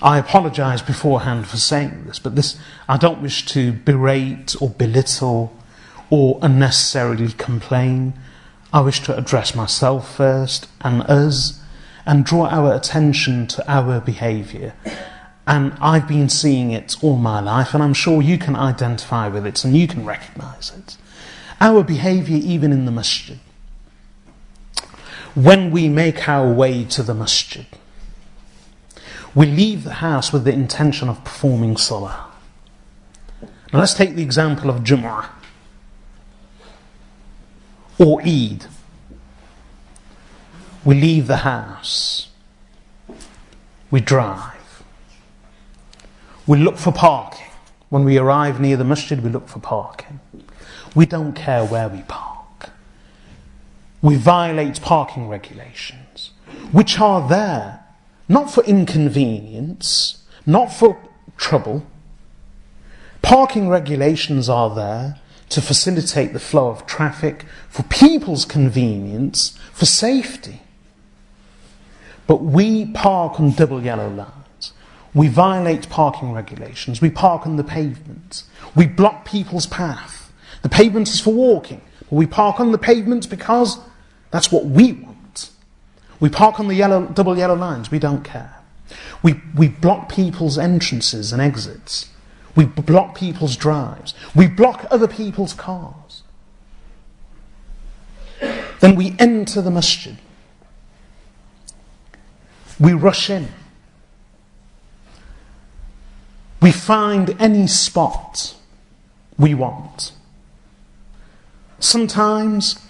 I apologize beforehand for saying this, but this, I don't wish to berate or belittle or unnecessarily complain. I wish to address myself first and us and draw our attention to our behavior. And I've been seeing it all my life, and I'm sure you can identify with it and you can recognize it. Our behavior, even in the masjid. When we make our way to the masjid, we leave the house with the intention of performing salah. Now let's take the example of Jum'ah or Eid. We leave the house. We drive. We look for parking. When we arrive near the masjid, we look for parking. We don't care where we park. We violate parking regulations, which are there not for inconvenience, not for trouble. Parking regulations are there to facilitate the flow of traffic, for people's convenience, for safety. But we park on double yellow lines. We violate parking regulations. We park on the pavement. We block people's path. The pavement is for walking, but we park on the pavement because that's what we want. We park on the yellow, double yellow lines. We don't care. We, we block people's entrances and exits. We block people's drives. We block other people's cars. Then we enter the masjid. We rush in. We find any spot we want. Sometimes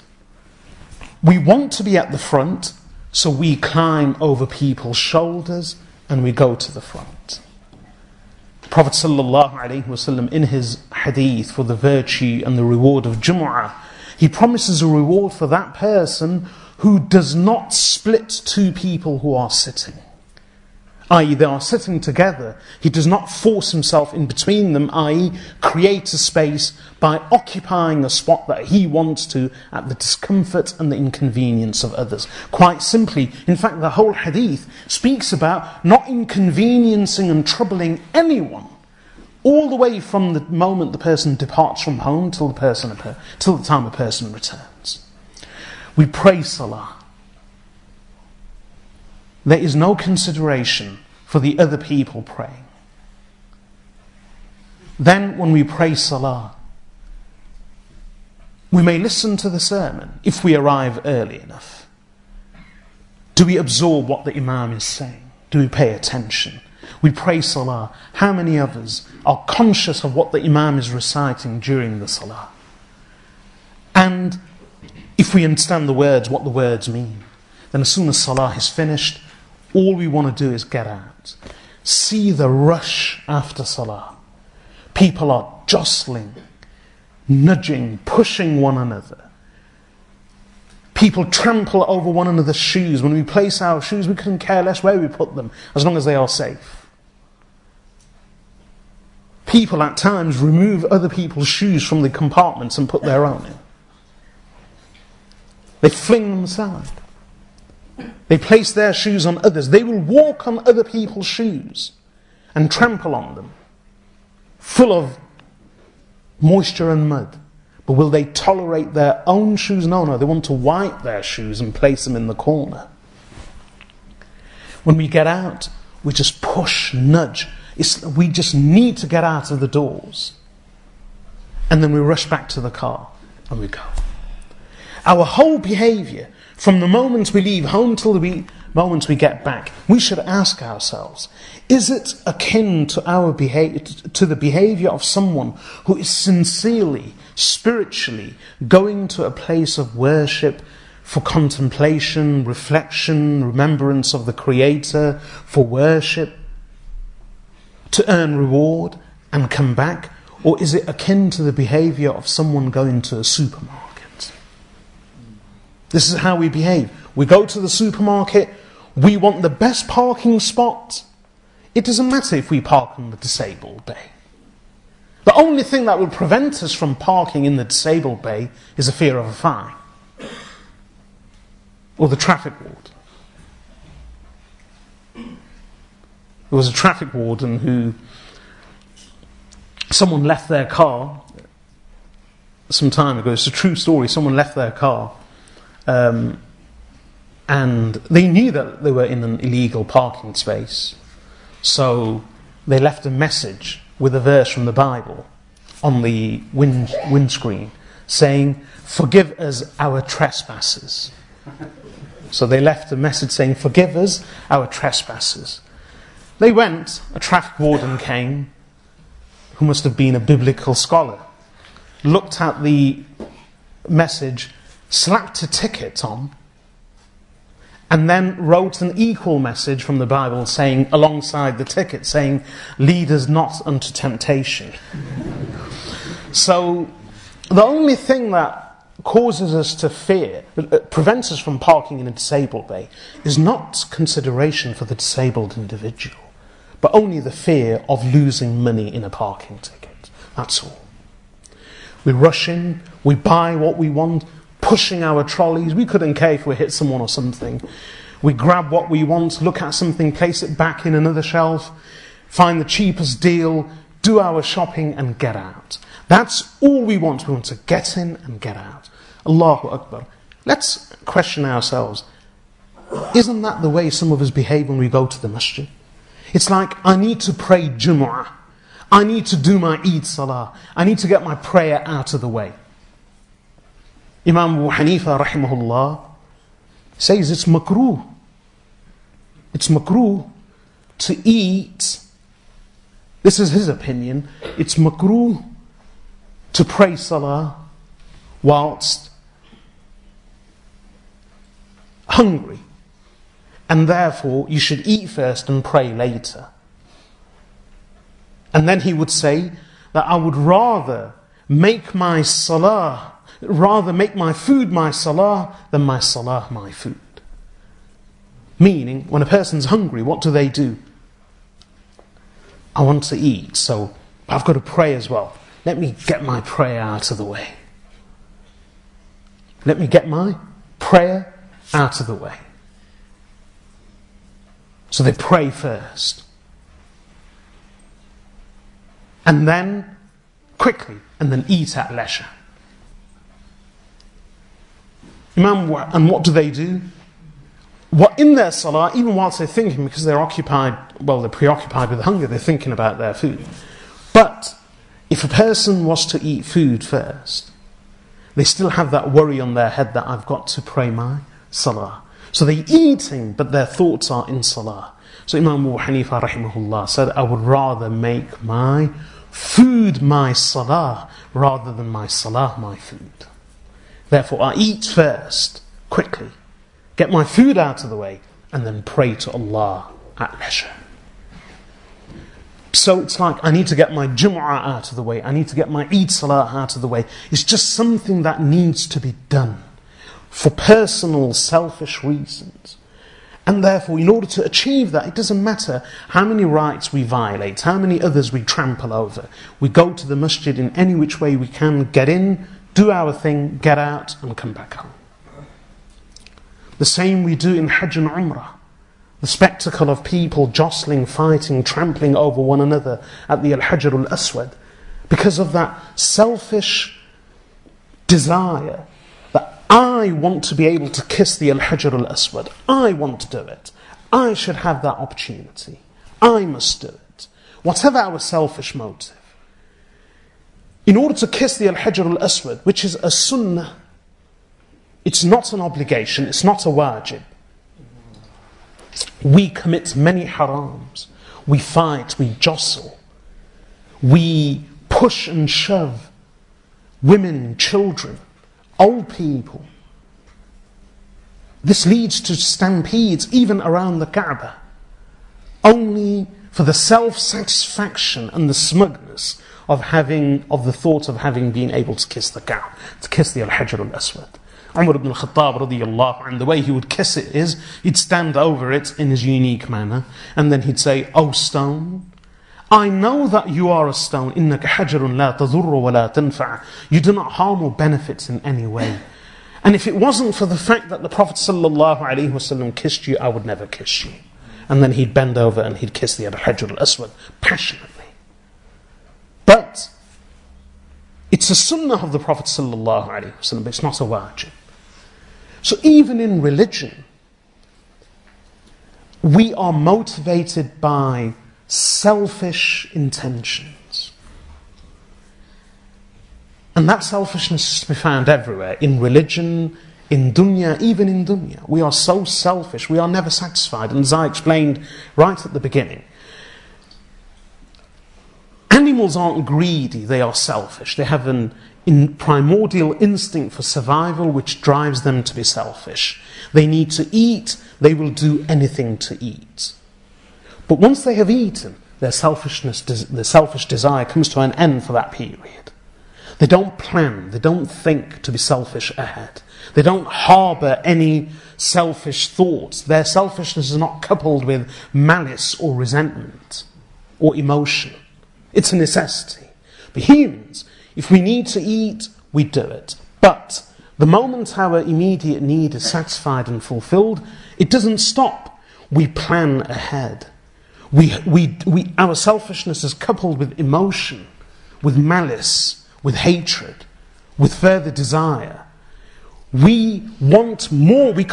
we want to be at the front, so we climb over people's shoulders and we go to the front. Prophet ﷺ in his hadith for the virtue and the reward of Jumu'ah, he promises a reward for that person who does not split two people who are sitting i.e., they are sitting together. He does not force himself in between them, i.e., create a space by occupying a spot that he wants to at the discomfort and the inconvenience of others. Quite simply, in fact, the whole hadith speaks about not inconveniencing and troubling anyone. All the way from the moment the person departs from home till the person till the time a person returns. We pray salah there is no consideration for the other people praying. Then, when we pray Salah, we may listen to the sermon if we arrive early enough. Do we absorb what the Imam is saying? Do we pay attention? We pray Salah. How many of us are conscious of what the Imam is reciting during the Salah? And if we understand the words, what the words mean, then as soon as Salah is finished, all we want to do is get out. See the rush after Salah. People are jostling, nudging, pushing one another. People trample over one another's shoes. When we place our shoes, we couldn't care less where we put them, as long as they are safe. People at times remove other people's shoes from the compartments and put their own in. They fling them aside. They place their shoes on others. They will walk on other people's shoes and trample on them, full of moisture and mud. But will they tolerate their own shoes? No, no. They want to wipe their shoes and place them in the corner. When we get out, we just push, nudge. It's, we just need to get out of the doors. And then we rush back to the car and we go. Our whole behavior from the moment we leave home till the moment we get back, we should ask ourselves, is it akin to our behavior, to the behavior of someone who is sincerely, spiritually going to a place of worship for contemplation, reflection, remembrance of the Creator, for worship, to earn reward and come back? Or is it akin to the behavior of someone going to a supermarket? This is how we behave. We go to the supermarket, we want the best parking spot. It doesn't matter if we park in the disabled bay. The only thing that will prevent us from parking in the disabled bay is a fear of a fine or the traffic warden. There was a traffic warden who someone left their car some time ago. It's a true story. Someone left their car um, and they knew that they were in an illegal parking space. So they left a message with a verse from the Bible on the wind, windscreen saying, Forgive us our trespasses. So they left a message saying, Forgive us our trespasses. They went, a traffic warden came, who must have been a biblical scholar, looked at the message, slapped a ticket on, and then wrote an equal message from the Bible saying, alongside the ticket, saying, Lead us not unto temptation. so, the only thing that causes us to fear, uh, prevents us from parking in a disabled bay, is not consideration for the disabled individual, but only the fear of losing money in a parking ticket. That's all. We rush in, we buy what we want, pushing our trolleys. We couldn't care if we hit someone or something. We grab what we want, look at something, place it back in another shelf, find the cheapest deal, do our shopping, and get out. That's all we want. We want to get in and get out. Allahu Akbar. Let's question ourselves. Isn't that the way some of us behave when we go to the masjid? It's like, I need to pray Jumu'ah. I need to do my Eid Salah. I need to get my prayer out of the way. Imam Abu Hanifa rahimahullah says it's makruh. It's makruh to eat. This is his opinion. It's makruh to pray salah whilst hungry. And therefore, you should eat first and pray later. And then he would say that I would rather make my salah rather make my food my salah than my salah my food. Meaning, when a person's hungry, what do they do? I want to eat, so I've got to pray as well. Let me get my prayer out of the way. Let me get my prayer out of the way. So they pray first. And then, quickly, and then eat at leisure. Imam, and what do they do? What in their salah, even whilst they're thinking, because they're occupied, well, they're preoccupied with hunger, they're thinking about their food. But if a person was to eat food first, they still have that worry on their head that I've got to pray my salah. So they're eating, but their thoughts are in salah. So Imam Abu Hanifa rahimahullah said, I would rather make my food my salah rather than my salah my food. Therefore, I eat first, quickly, get my food out of the way, and then pray to Allah at leisure. So it's like I need to get my Jum'ah out of the way, I need to get my Eid Salah out of the way. It's just something that needs to be done for personal, selfish reasons. And therefore, in order to achieve that, it doesn't matter how many rights we violate, how many others we trample over. We go to the masjid in any which way we can, get in, do our thing, get out, and come back home. The same we do in Hajj and Umrah. The spectacle of people jostling, fighting, trampling over one another at the Al Hajar al Aswad because of that selfish desire that I want to be able to kiss the Al Hajar al Aswad. I want to do it. I should have that opportunity. I must do it. Whatever our selfish motive in order to kiss the Al-Hajar al-Aswad, which is a sunnah, it's not an obligation, it's not a wajib. We commit many harams. We fight, we jostle. We push and shove women, children, old people. This leads to stampedes even around the Kaaba, only for the self satisfaction and the smugness of having, of the thought of having been able to kiss the Kaaba, to kiss the Al-Hajar al-Aswad. Umar ibn al-Khattab radiallahu and the way he would kiss it is, he'd stand over it in his unique manner, and then he'd say, O stone, I know that you are a stone. إنك حجر لا تضر ولا تنفع. You do not harm or benefit in any way. And if it wasn't for the fact that the Prophet ﷺ kissed you, I would never kiss you. And then he'd bend over and he'd kiss the Al-Hajar al-Aswad passionately. But it's a sunnah of the Prophet ﷺ, but it's not a wajib. So even in religion, we are motivated by selfish intentions. And that selfishness is to be found everywhere in religion, in dunya, even in dunya. We are so selfish, we are never satisfied. And as I explained right at the beginning, animals aren't greedy, they are selfish. They have an in primordial instinct for survival which drives them to be selfish. They need to eat, they will do anything to eat. But once they have eaten, their selfishness, their selfish desire comes to an end for that period. They don't plan, they don't think to be selfish ahead. They don't harbour any selfish thoughts. Their selfishness is not coupled with malice or resentment or emotion. It's a necessity. But humans, if we need to eat, we do it. But the moment our immediate need is satisfied and fulfilled, it doesn't stop. We plan ahead. We, we, we, our selfishness is coupled with emotion, with malice, with hatred, with further desire. We want more. We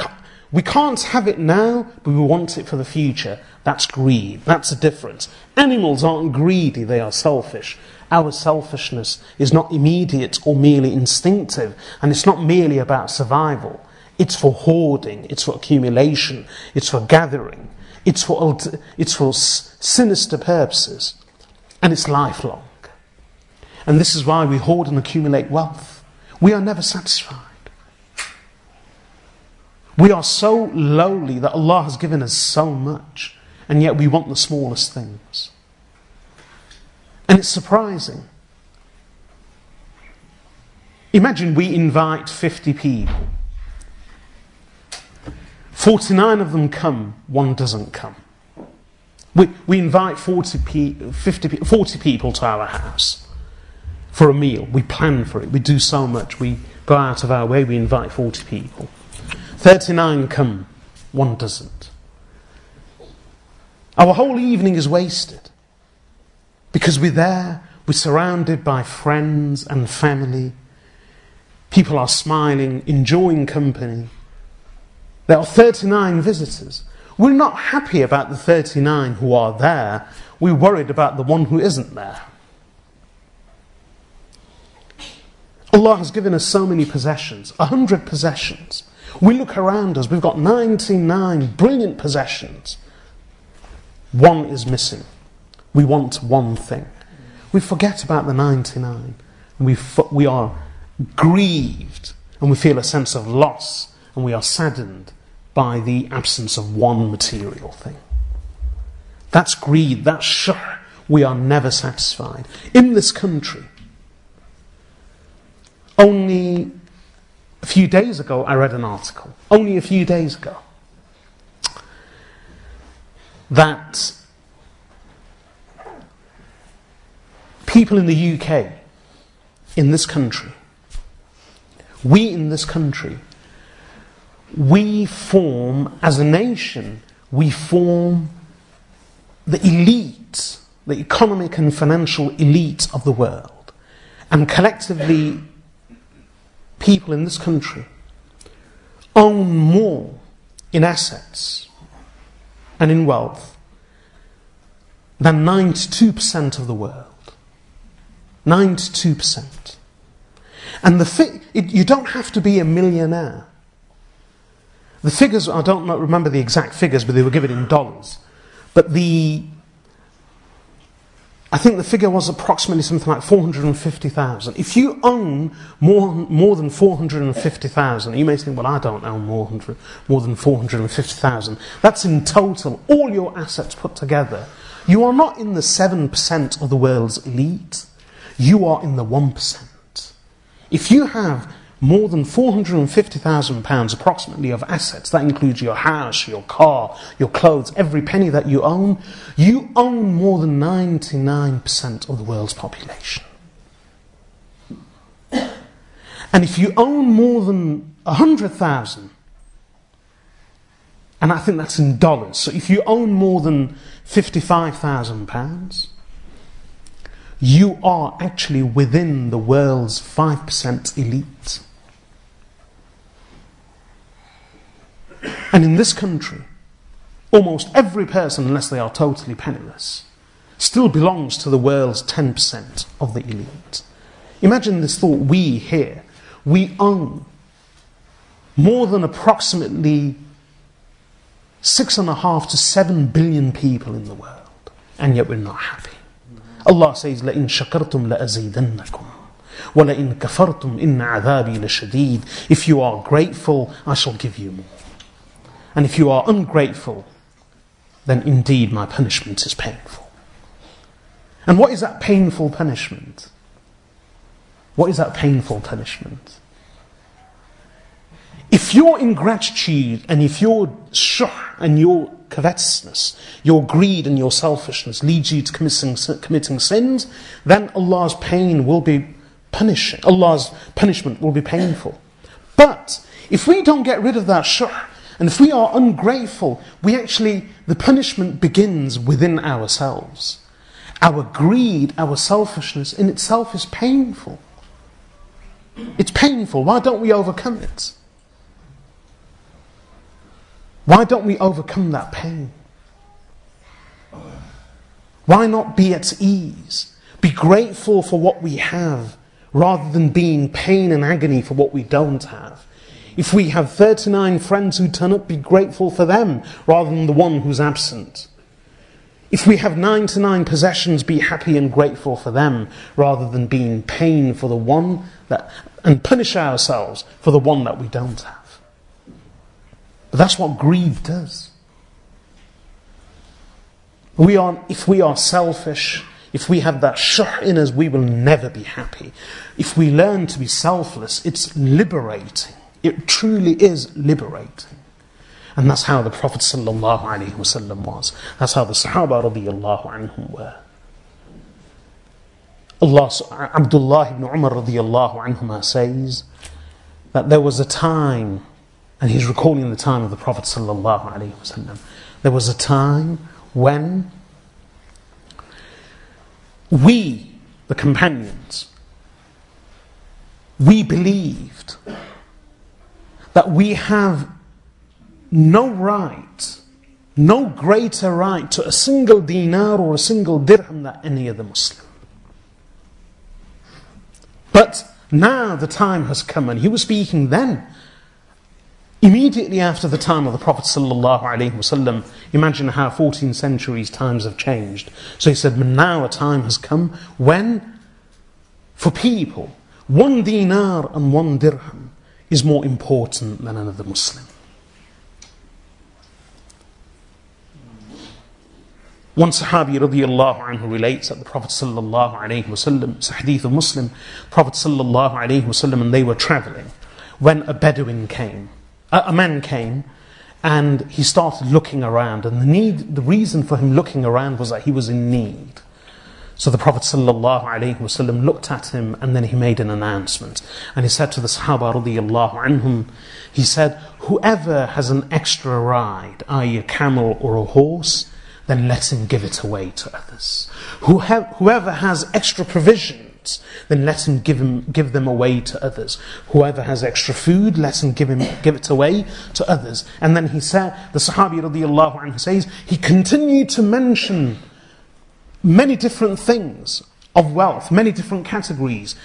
we can't have it now, but we want it for the future. That's greed. That's the difference. Animals aren't greedy, they are selfish. Our selfishness is not immediate or merely instinctive, and it's not merely about survival. It's for hoarding, it's for accumulation, it's for gathering, it's for, it's for sinister purposes, and it's lifelong. And this is why we hoard and accumulate wealth. We are never satisfied. We are so lowly that Allah has given us so much, and yet we want the smallest things. And it's surprising. Imagine we invite 50 people. 49 of them come, one doesn't come. We, we invite 40, pe- 50, 40 people to our house for a meal. We plan for it. We do so much. We go out of our way. We invite 40 people. 39 come, one doesn't. Our whole evening is wasted because we're there, we're surrounded by friends and family. People are smiling, enjoying company. There are 39 visitors. We're not happy about the 39 who are there, we're worried about the one who isn't there. Allah has given us so many possessions, a hundred possessions. We look around us, we've got 99 brilliant possessions. One is missing. We want one thing. We forget about the 99. We, we are grieved and we feel a sense of loss and we are saddened by the absence of one material thing. That's greed, that's shuh. We are never satisfied. In this country, only a few days ago, I read an article, only a few days ago, that people in the UK, in this country, we in this country, we form, as a nation, we form the elite, the economic and financial elite of the world. And collectively, people in this country own more in assets and in wealth than 92% of the world. 92%. And the fi- it, you don't have to be a millionaire. The figures, I don't remember the exact figures, but they were given in dollars. But the I think the figure was approximately something like 450,000. If you own more, more than 450,000, you may think, well, I don't own more, more than 450,000. That's in total, all your assets put together. You are not in the 7% of the world's elite, you are in the 1%. If you have more than £450,000 approximately of assets. That includes your house, your car, your clothes, every penny that you own. You own more than 99% of the world's population. And if you own more than 100,000, and I think that's in dollars, so if you own more than £55,000, you are actually within the world's 5% elite. And in this country, almost every person, unless they are totally penniless, still belongs to the world's 10% of the elite. Imagine this thought we here, we own more than approximately six and a half to seven billion people in the world, and yet we're not happy. Allah says, لَإِن شَكَرْتُمْ لَأَزِيدَنَّكُمْ وَلَئِن كَفَرْتُمْ إِنَّ عَذَابِي لَشَدِيدٌ If you are grateful, I shall give you more. And if you are ungrateful, then indeed my punishment is painful. And what is that painful punishment? What is that painful punishment? If your ingratitude and if your shuh and your covetousness, your greed and your selfishness leads you to committing, committing sins, then Allah's pain will be punishing. Allah's punishment will be painful. But if we don't get rid of that shuh, and if we are ungrateful, we actually, the punishment begins within ourselves. Our greed, our selfishness in itself is painful. It's painful. Why don't we overcome it? Why don't we overcome that pain? Why not be at ease? Be grateful for what we have rather than being pain and agony for what we don't have. If we have 39 friends who turn up, be grateful for them rather than the one who's absent. If we have 99 possessions, be happy and grateful for them rather than being pain for the one that, and punish ourselves for the one that we don't have. But that's what greed does. We are, if we are selfish, if we have that shuh in us, we will never be happy. If we learn to be selfless, it's liberating. It truly is liberating. And that's how the Prophet ﷺ was. That's how the Sahaba anhum were. Allah, Abdullah ibn Umar anhuma says that there was a time, and he's recalling the time of the Prophet wasallam. There was a time when we, the companions, we believed that we have no right, no greater right to a single dinar or a single dirham than any other Muslim. But now the time has come, and he was speaking then, immediately after the time of the Prophet ﷺ. Imagine how 14 centuries times have changed. So he said, now a time has come when, for people, one dinar and one dirham is more important than another Muslim. One Sahabi radiallahu anhu relates that the Prophet sallallahu alayhi wasallam, it's a hadith of Muslim, Prophet sallallahu alayhi wasallam, and they were traveling when a Bedouin came, a, a man came, and he started looking around, and the need, the reason for him looking around was that he was in need. So the Prophet ﷺ looked at him and then he made an announcement. And he said to the Sahaba anhum, he said, Whoever has an extra ride, i.e., a camel or a horse, then let him give it away to others. Whoever has extra provisions, then let him give, him, give them away to others. Whoever has extra food, let him give, him give it away to others. And then he said, the Sahabi radiallahu says, he continued to mention many different things of wealth, many different categories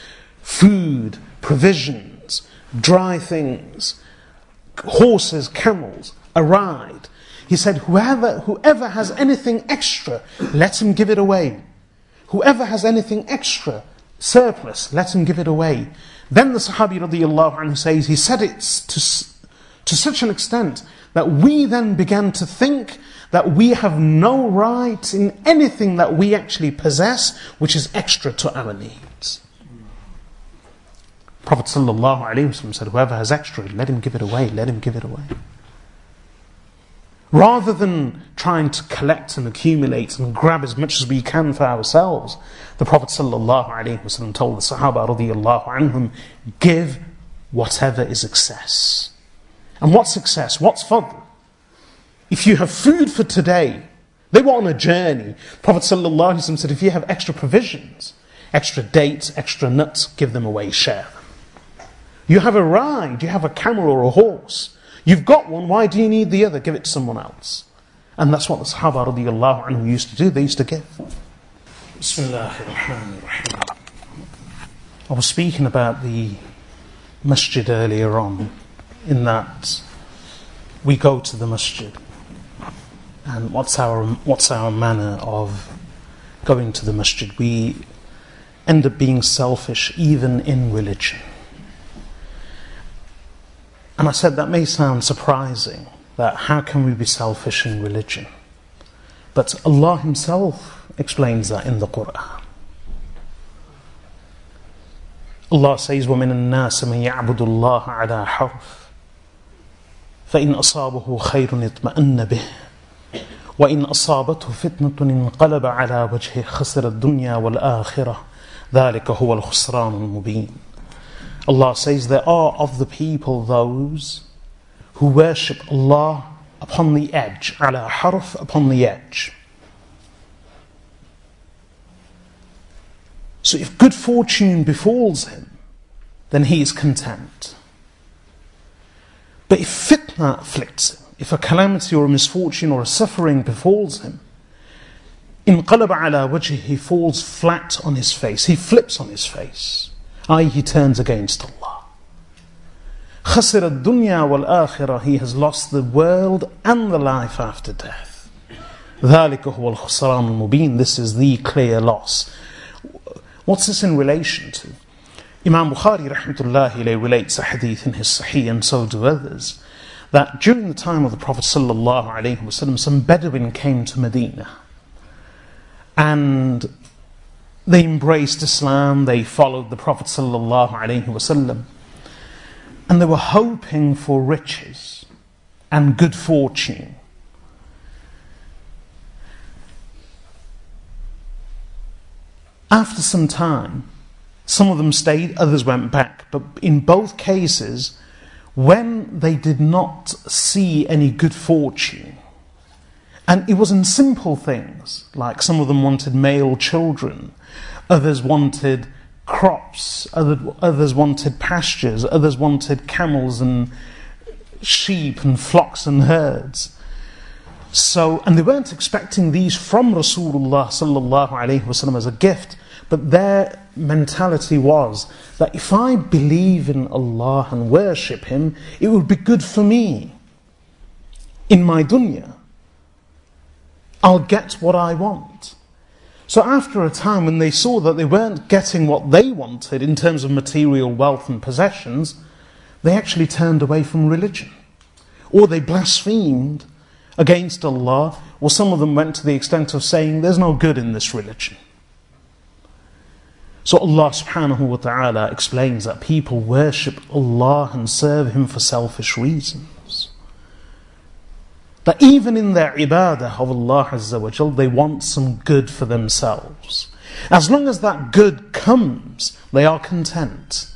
food, provisions, dry things, horses, camels, a ride. He said, whoever, whoever has anything extra, let him give it away. Whoever has anything extra, surplus, let him give it away. Then the Sahabi radiallahu anhu says, he said it to, to such an extent that we then began to think that we have no right in anything that we actually possess which is extra to our needs. Prophet ﷺ said, Whoever has extra, let him give it away, let him give it away. Rather than trying to collect and accumulate and grab as much as we can for ourselves, the Prophet ﷺ told the Sahaba anhum, give whatever is excess. And what's success? What's fadl? If you have food for today, they were on a journey. Prophet ﷺ said, if you have extra provisions, extra dates, extra nuts, give them away, share them. You have a ride, you have a camel or a horse. You've got one, why do you need the other? Give it to someone else. And that's what the Sahaba anhu used to do, they used to give. I was speaking about the masjid earlier on, in that we go to the masjid And what's our, what's our manner of going to the masjid? We end up being selfish even in religion. And I said that may sound surprising, that how can we be selfish in religion? But Allah Himself explains that in the Quran. Allah says, وَمِنَ النَّاسِ مَن يَعْبُدُ اللَّهَ عَلَى حَرْفٍ فإن أصابه خير اطمأن به وإن أصابته فتنة انقلب على وجهه خسر الدنيا والآخرة ذلك هو الخسران المبين Allah says there are of the people those who worship Allah upon the edge على حرف upon the edge So if good fortune befalls him, then he is content. But if fitna afflicts him, if a calamity or a misfortune or a suffering befalls him, in qalab ala wajhi, he falls flat on his face, he flips on his face, i.e., he turns against Allah. خسر الدنيا والآخرة he has lost the world and the life after death. ذلك هو الخسران المبين this is the clear loss. What's this in relation to? Imam Bukhari rahmatullahi relates a hadith in his Sahih and so do others that during the time of the Prophet wasallam some Bedouin came to Medina and they embraced Islam, they followed the Prophet wasallam and they were hoping for riches and good fortune. After some time, some of them stayed, others went back. But in both cases, when they did not see any good fortune, and it was in simple things, like some of them wanted male children, others wanted crops, other, others wanted pastures, others wanted camels and sheep and flocks and herds. So, and they weren't expecting these from Rasulullah sallallahu alaihi wasallam as a gift. But their mentality was that if I believe in Allah and worship Him, it would be good for me in my dunya. I'll get what I want. So after a time when they saw that they weren't getting what they wanted in terms of material wealth and possessions, they actually turned away from religion. Or they blasphemed against Allah, or some of them went to the extent of saying, There's no good in this religion. So Allah subhanahu wa ta'ala explains that people worship Allah and serve Him for selfish reasons. That even in their ibadah of Allah Azza wa Jal, they want some good for themselves. As long as that good comes, they are content.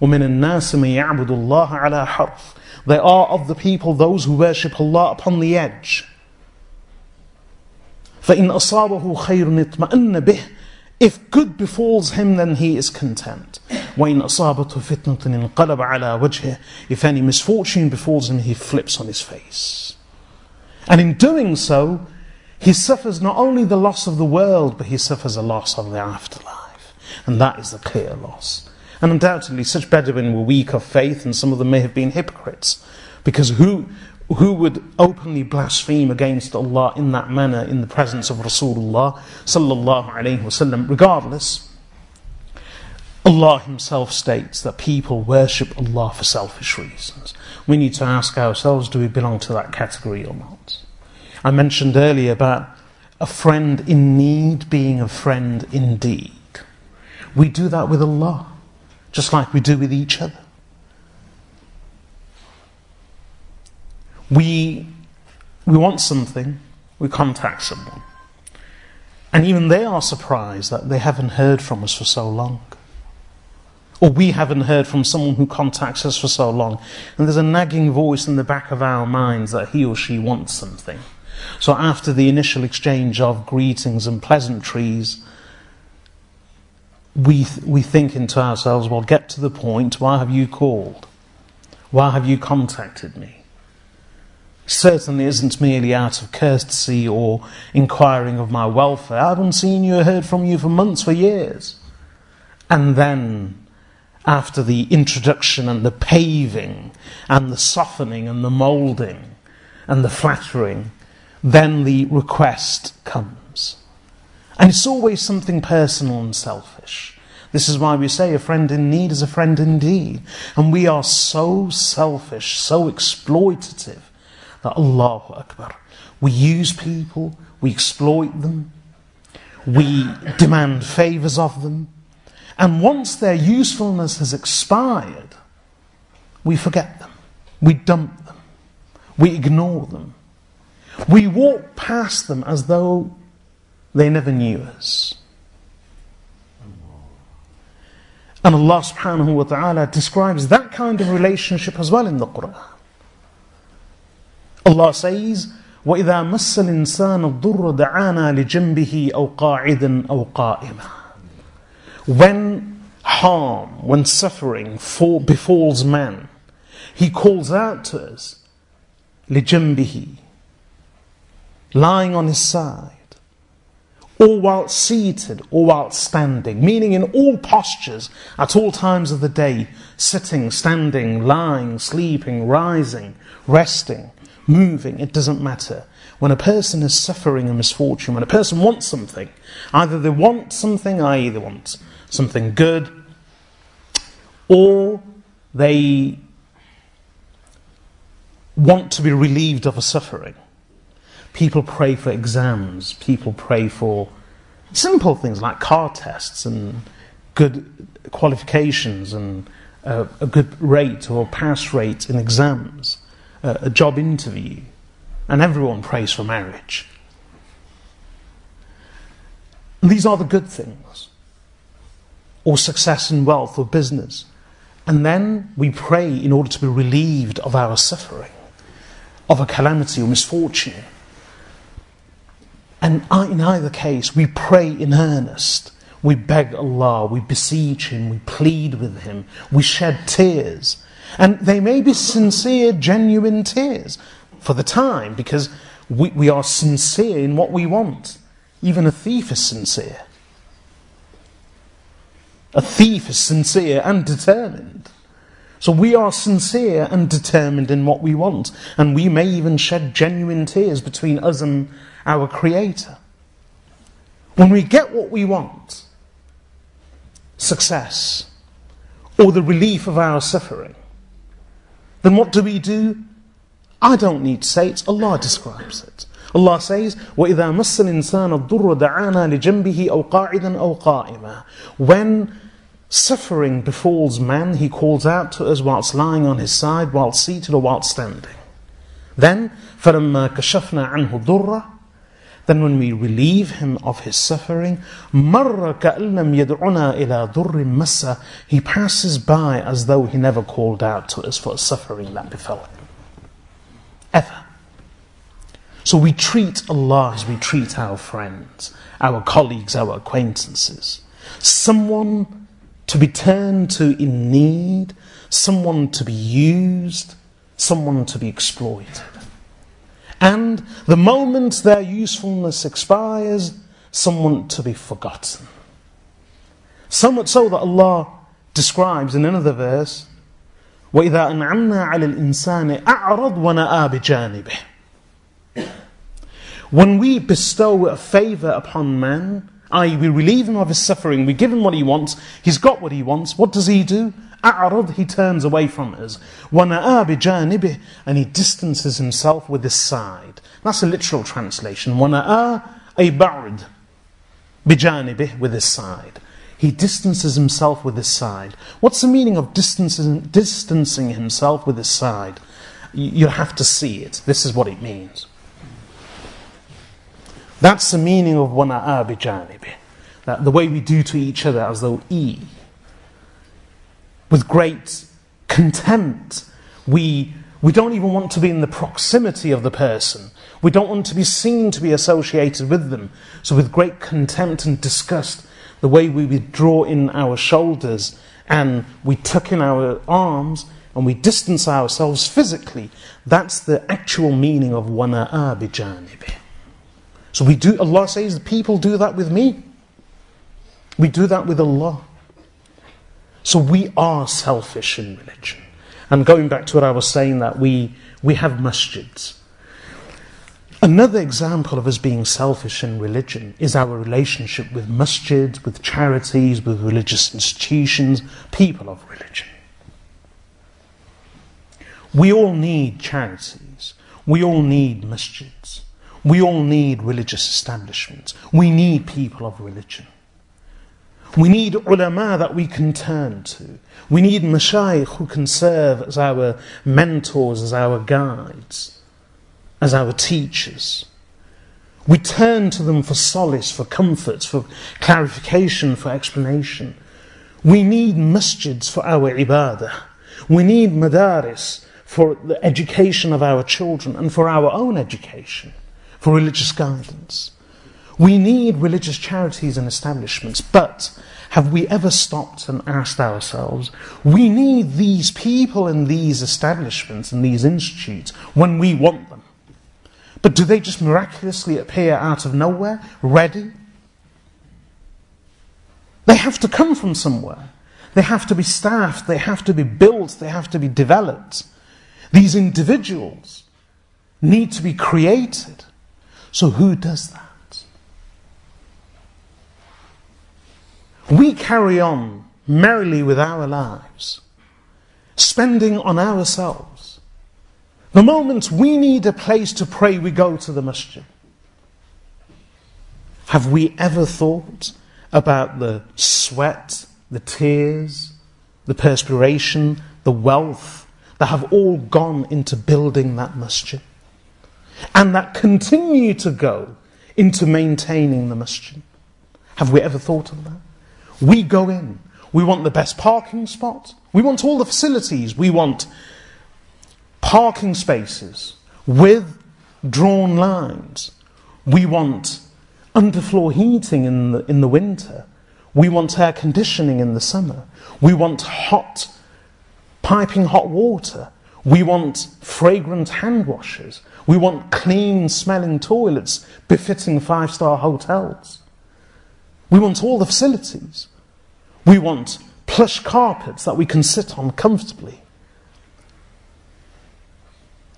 وَمِنَ النَّاسِ مَن يَعْبُدُ اللَّهَ عَلَى حَرْفٍ They are of the people those who worship Allah upon the edge. فَإِنْ أَصَابَهُ خَيْرٌ اطْمَأَنَّ بِهِ if good befalls him, then he is content. وَإِنْ أَصَابَتْهُ فِتْنَةٌ انْقَلَبَ عَلَى وَجْهِهِ If any misfortune befalls him, he flips on his face. And in doing so, he suffers not only the loss of the world, but he suffers a loss of the afterlife. And that is the clear loss. And undoubtedly, such Bedouin were weak of faith, and some of them may have been hypocrites. Because who, who would openly blaspheme against Allah in that manner in the presence of Rasulullah sallallahu alaihi wasallam. Regardless, Allah Himself states that people worship Allah for selfish reasons. We need to ask ourselves: Do we belong to that category or not? I mentioned earlier about a friend in need being a friend indeed. We do that with Allah, just like we do with each other. We, we want something, we contact someone. And even they are surprised that they haven't heard from us for so long. Or we haven't heard from someone who contacts us for so long. And there's a nagging voice in the back of our minds that he or she wants something. So after the initial exchange of greetings and pleasantries, we, th- we think into ourselves, well, get to the point. Why have you called? Why have you contacted me? Certainly isn't merely out of courtesy or inquiring of my welfare. I haven't seen you or heard from you for months, for years. And then, after the introduction and the paving and the softening and the moulding and the flattering, then the request comes. And it's always something personal and selfish. This is why we say a friend in need is a friend indeed. And we are so selfish, so exploitative that Allahu Akbar. We use people, we exploit them, we demand favours of them, and once their usefulness has expired, we forget them, we dump them, we ignore them, we walk past them as though they never knew us. And Allah subhanahu wa ta'ala describes that kind of relationship as well in the Quran. Allah says, وَإِذَا مَسَّ الْإِنسَانَ الضُّرَّ دَعَانَا لِجَنْبِهِ أَوْ قَاعِدًا أَوْ قَائِمًا When harm, when suffering fall, befalls man, he calls out to us, لِجَنْبِهِ Lying on his side, or while seated, or while standing, meaning in all postures, at all times of the day, sitting, standing, lying, sleeping, rising, resting moving, it doesn't matter. When a person is suffering a misfortune, when a person wants something, either they want something, i.e., they want something good, or they want to be relieved of a suffering. People pray for exams, people pray for simple things like car tests and good qualifications and a, a good rate or pass rate in exams a job interview, and everyone prays for marriage. these are the good things, or success and wealth or business. And then we pray in order to be relieved of our suffering, of a calamity or misfortune. And in either case, we pray in earnest. We beg Allah, we beseech Him, we plead with Him, we shed tears. And they may be sincere, genuine tears for the time because we, we are sincere in what we want. Even a thief is sincere. A thief is sincere and determined. So we are sincere and determined in what we want, and we may even shed genuine tears between us and our Creator. When we get what we want, success, or the relief of our suffering, then what do we do? I don't need to say it, Allah describes it. Allah says, وَإِذَا مَسَّ الْإِنسَانَ الضُّرُّ دَعَانَا لِجَنْبِهِ أَوْ قَاعِدًا أَوْ قَائِمًا When suffering befalls man, he calls out to us whilst lying on his side, whilst seated or whilst standing. Then, فَلَمَّا كَشَفْنَا عَنْهُ ضُرَّ then when we relieve him of his suffering, مَرَّ كَأَلَّمْ يَدْعُنَا إِلَى ضُرٍّ مَسَّ He passes by as though he never called out to us for a suffering that befell him. Ever. So we treat Allah as we treat our friends, our colleagues, our acquaintances. Someone to be turned to in need, someone to be used, someone to be exploited. And the moment their usefulness expires, someone to be forgotten. So much so that Allah describes in another verse, وَإِذَا أَنْعَمْنَا عَلَى الْإِنسَانِ أَعْرَضْ وَنَآ بِجَانِبِهِ When we bestow a favour upon man, i.e., we relieve him of his suffering, we give him what he wants, he's got what he wants, what does he do? أعرض, he turns away from us. وَنَآ بِجَانِبِهِ And he distances himself with his side. That's a literal translation. وَنَآ أي بَعْد بِجَانِبِهِ With his side. He distances himself with his side. What's the meaning of distancing, distancing himself with his side? You have to see it. This is what it means. That's the meaning of وَنَآ بِجَانِبِهِ that the way we do to each other as though E with great contempt. We, we don't even want to be in the proximity of the person. We don't want to be seen to be associated with them. So, with great contempt and disgust, the way we withdraw in our shoulders and we tuck in our arms, and we distance ourselves physically. That's the actual meaning of wana'a bijanibi. So we do, Allah says, people do that with me. We do that with Allah. So we are selfish in religion. And going back to what I was saying, that we, we have masjids. Another example of us being selfish in religion is our relationship with masjids, with charities, with religious institutions, people of religion. We all need charities. We all need masjids. We all need religious establishments. We need people of religion. We need ulama that we can turn to. We need mashayikh who can serve as our mentors, as our guides, as our teachers. We turn to them for solace, for comfort, for clarification, for explanation. We need masjids for our ibadah. We need madaris for the education of our children and for our own education, for religious guidance. We need religious charities and establishments, but have we ever stopped and asked ourselves, we need these people in these establishments and these institutes when we want them. But do they just miraculously appear out of nowhere, ready? They have to come from somewhere. They have to be staffed, they have to be built, they have to be developed. These individuals need to be created. So, who does that? We carry on merrily with our lives, spending on ourselves. The moment we need a place to pray, we go to the masjid. Have we ever thought about the sweat, the tears, the perspiration, the wealth that have all gone into building that masjid? And that continue to go into maintaining the masjid? Have we ever thought of that? We go in. We want the best parking spot. We want all the facilities. We want parking spaces with drawn lines. We want underfloor heating in the, in the winter. We want air conditioning in the summer. We want hot, piping hot water. We want fragrant hand washers. We want clean smelling toilets befitting five star hotels. We want all the facilities. We want plush carpets that we can sit on comfortably.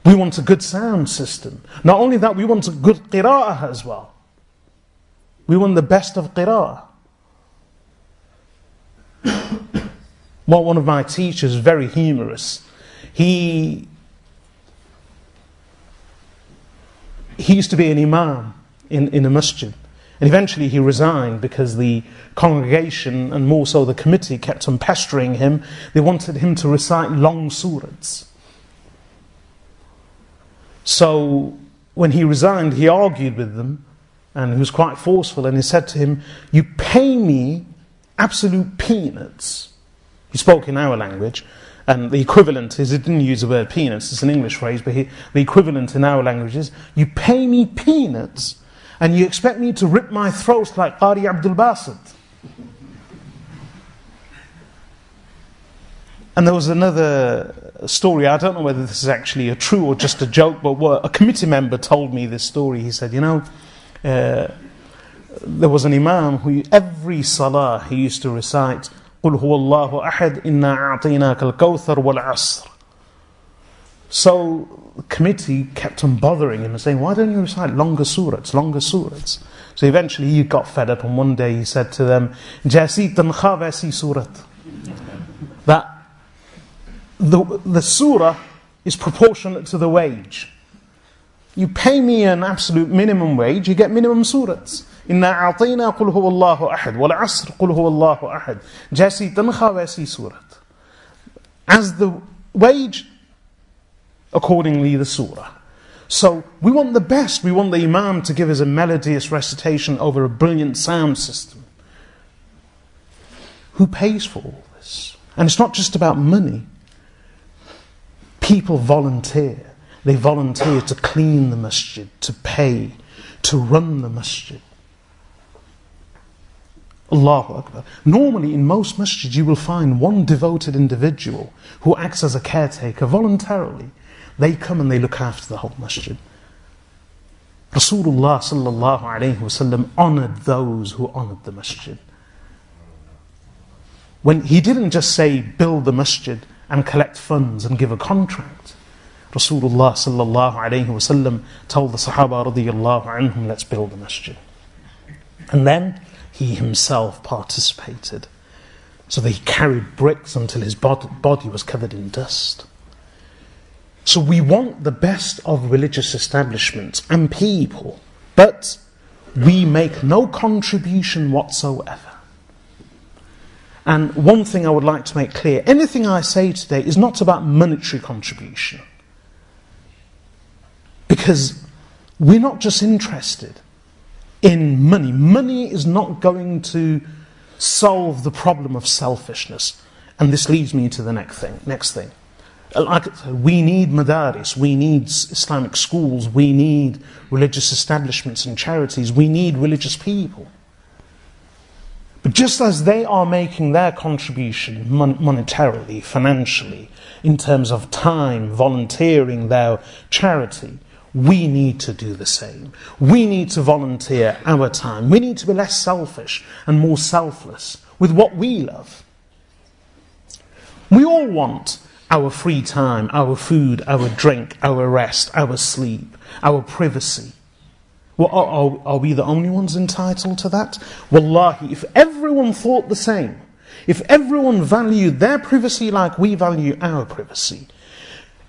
We want a good sound system. Not only that, we want a good qira'ah as well. We want the best of qira'ah. (coughs) well, one of my teachers, very humorous, he, he used to be an imam in, in a masjid. And eventually he resigned because the congregation, and more so the committee, kept on pestering him. They wanted him to recite long surahs. So when he resigned, he argued with them, and he was quite forceful, and he said to him, You pay me absolute peanuts. He spoke in our language, and the equivalent is, he didn't use the word peanuts, it's an English phrase, but he, the equivalent in our language is, You pay me peanuts and you expect me to rip my throat like Qari Abdul Basit. And there was another story, I don't know whether this is actually a true or just a joke, but what, a committee member told me this story. He said, You know, uh, there was an Imam who every salah he used to recite, قل هو الله أحد إنا أعطيناك الكوثر والعصر. So the committee kept on bothering him and saying, Why don't you recite longer surahs, longer surahs? So eventually he got fed up and one day he said to them, Jasi tankha vaisi surat. That the, the surah is proportionate to the wage. You pay me an absolute minimum wage, you get minimum surahs. إنا أعطينا قل هو الله أحد والعصر قل هو الله أحد جاسي تنخى واسي سورة As the wage accordingly the surah. So we want the best. We want the Imam to give us a melodious recitation over a brilliant sound system. Who pays for all this? And it's not just about money. People volunteer. They volunteer to clean the masjid, to pay, to run the masjid. Allahu Akbar. Normally, in most masjids, you will find one devoted individual who acts as a caretaker voluntarily. They come and they look after the whole masjid. Rasulullah sallallahu alayhi wasallam honored those who honored the masjid. When he didn't just say build the masjid and collect funds and give a contract. Rasulullah sallallahu alayhi wasallam told the Sahaba radiyallahu anhum, let's build the masjid. And then he himself participated. So he carried bricks until his body was covered in dust. So we want the best of religious establishments and people, but we make no contribution whatsoever. And one thing I would like to make clear anything I say today is not about monetary contribution. Because we're not just interested in money. Money is not going to solve the problem of selfishness. And this leads me to the next thing. Next thing. Like we need madaris, we need Islamic schools, we need religious establishments and charities, we need religious people. But just as they are making their contribution mon- monetarily, financially, in terms of time, volunteering their charity, we need to do the same. We need to volunteer our time. We need to be less selfish and more selfless with what we love. We all want our free time, our food, our drink, our rest, our sleep, our privacy. Well, are, are, we the only ones entitled to that? Wallahi, if everyone thought the same, if everyone valued their privacy like we value our privacy,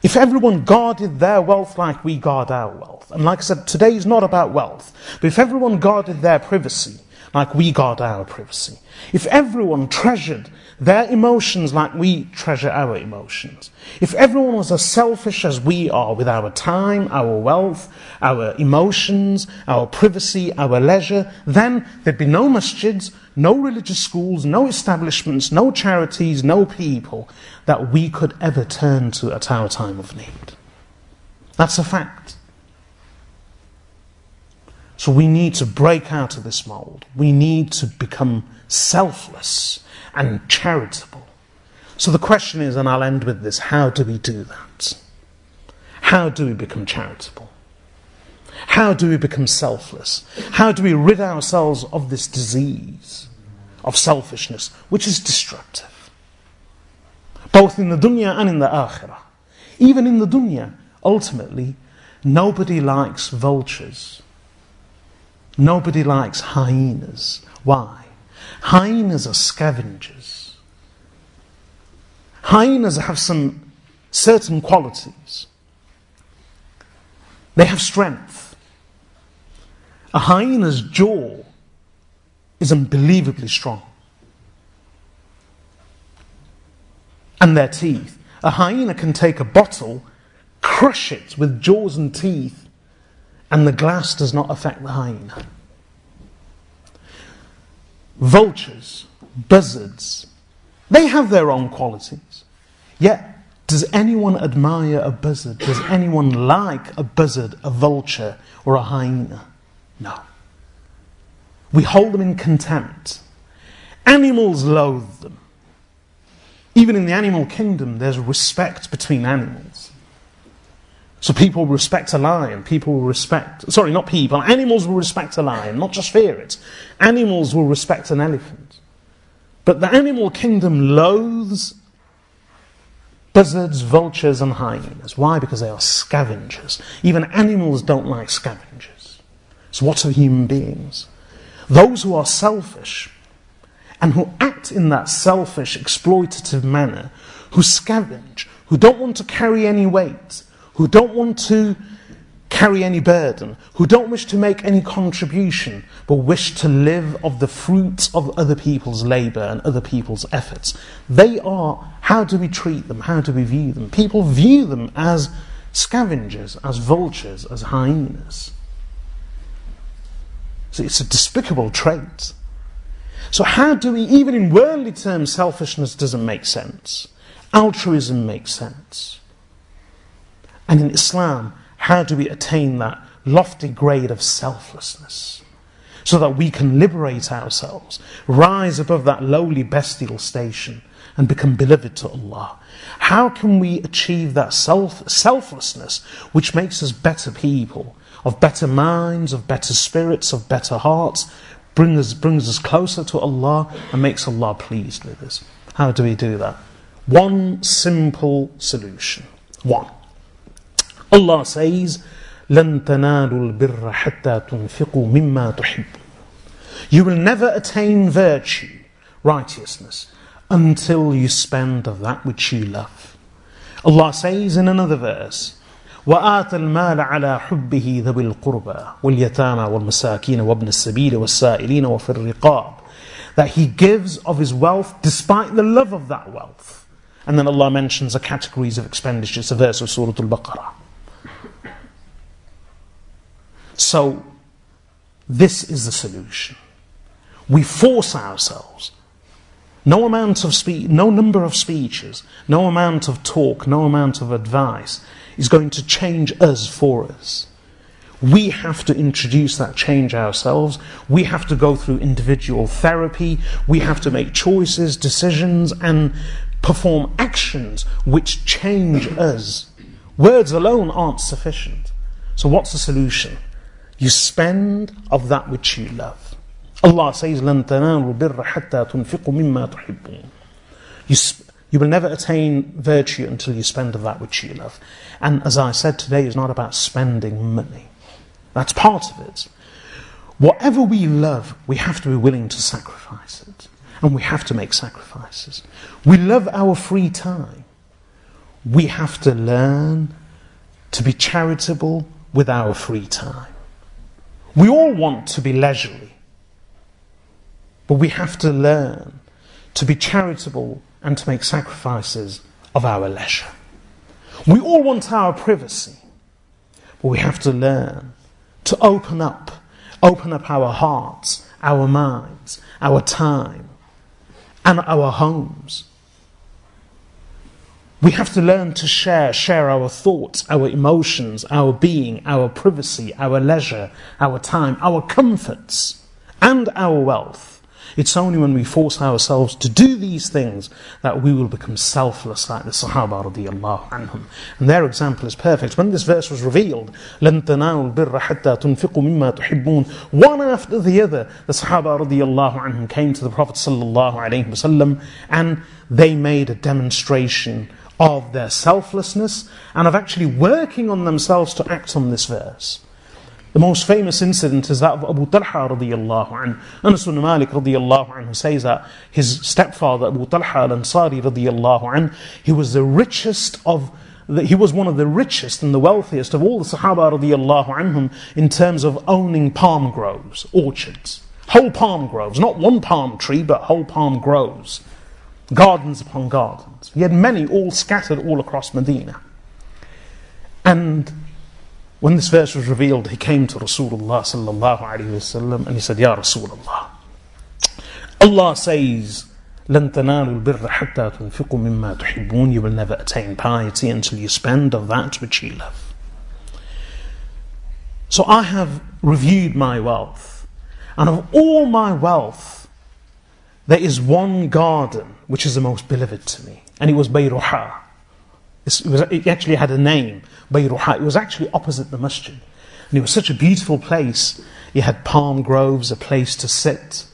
if everyone guarded their wealth like we guard our wealth, and like I said, today is not about wealth, but if everyone guarded their privacy like we guard our privacy, if everyone treasured their emotions like we treasure our emotions, if everyone was as selfish as we are with our time, our wealth, our emotions, our privacy, our leisure, then there'd be no masjids, no religious schools, no establishments, no charities, no people that we could ever turn to at our time of need. That's a fact. So we need to break out of this mold. We need to become selfless and charitable. So the question is, and I'll end with this how do we do that? How do we become charitable? How do we become selfless? How do we rid ourselves of this disease of selfishness, which is destructive? Both in the dunya and in the akhirah. Even in the dunya, ultimately, nobody likes vultures. Nobody likes hyenas. Why? Hyenas are scavengers. Hyenas have some certain qualities. They have strength. A hyena's jaw is unbelievably strong. And their teeth. A hyena can take a bottle, crush it with jaws and teeth, and the glass does not affect the hyena. Vultures, buzzards, they have their own qualities. Yet does anyone admire a buzzard? Does anyone like a buzzard, a vulture, or a hyena? No. We hold them in contempt. Animals loathe them. Even in the animal kingdom, there's respect between animals. So people respect a lion, people respect, sorry, not people, animals will respect a lion, not just fear it. Animals will respect an elephant. But the animal kingdom loathes buzzards, vultures, and hyenas. Why? Because they are scavengers. Even animals don't like scavengers. So, what are human beings? Those who are selfish and who act in that selfish, exploitative manner, who scavenge, who don't want to carry any weight, who don't want to carry any burden, who don't wish to make any contribution, but wish to live of the fruits of other people's labour and other people's efforts. They are, how do we treat them? How do we view them? People view them as scavengers, as vultures, as hyenas. So it's a despicable trait. So, how do we, even in worldly terms, selfishness doesn't make sense? Altruism makes sense. And in Islam, how do we attain that lofty grade of selflessness? so that we can liberate ourselves, rise above that lowly bestial station, and become beloved to Allah. How can we achieve that self, selflessness which makes us better people, of better minds, of better spirits, of better hearts, brings us, brings us closer to Allah and makes Allah pleased with us? How do we do that? One simple solution. One. Allah says, لن تنالوا البر حتى تنفقوا مما تحبون. You will never attain virtue, righteousness, until you spend of that which you love. Allah says in another verse, وآتى المال على حبه ذوي القربى واليتامى والمساكين وابن السبيل والسائلين وفي الرقاب that he gives of his wealth despite the love of that wealth. And then Allah mentions the categories of expenditure. It's a verse of Surah Al-Baqarah. So, this is the solution. We force ourselves. No amount of speech, no number of speeches, no amount of talk, no amount of advice is going to change us for us. We have to introduce that change ourselves. We have to go through individual therapy. We have to make choices, decisions, and perform actions which change us. Words alone aren't sufficient. So, what's the solution? You spend of that which you love. Allah says, لَن تَنَالُوا الْبِرَّ حَتَّى تُنْفِقُوا مِمَّا تُحِبُّونَ you, sp- you will never attain virtue until you spend of that which you love. And as I said today, is not about spending money. That's part of it. Whatever we love, we have to be willing to sacrifice it. And we have to make sacrifices. We love our free time. We have to learn to be charitable with our free time. We all want to be leisurely, but we have to learn to be charitable and to make sacrifices of our leisure. We all want our privacy, but we have to learn to open up, open up our hearts, our minds, our time, and our homes. We have to learn to share, share our thoughts, our emotions, our being, our privacy, our leisure, our time, our comforts, and our wealth it's only when we force ourselves to do these things that we will become selfless like the Sahaba radiallahu anhum. And their example is perfect. When this verse was revealed, لَن تَنَالُوا الْبِرَّ حَتَّى تُنْفِقُوا مِمَّا تُحِبُّونَ One after the other, the Sahaba radiallahu anhum came to the Prophet sallallahu alayhi wasallam and they made a demonstration of their selflessness and of actually working on themselves to act on this verse. The most famous incident is that of Abu Talha radiallahu anhu. Anas ibn Malik radiallahu anhu says that his stepfather Abu Talha al-Ansari radiallahu anhu, he was the richest of he was one of the richest and the wealthiest of all the Sahaba radiallahu anhum in terms of owning palm groves, orchards. Whole palm groves, not one palm tree, but whole palm groves Gardens upon gardens. He had many all scattered all across Medina. And when this verse was revealed, he came to Rasulullah sallallahu alayhi wasallam and he said, Ya Rasulullah, Allah says, لن تنالوا البر حتى تنفقوا مما تحبون You will never attain piety until you spend of that which you love. So I have reviewed my wealth, and of all my wealth, there is one garden which is the most beloved to me, and it was Bayruha. It, was, it actually had a name, Bayruha. It was actually opposite the masjid. And it was such a beautiful place. It had palm groves, a place to sit,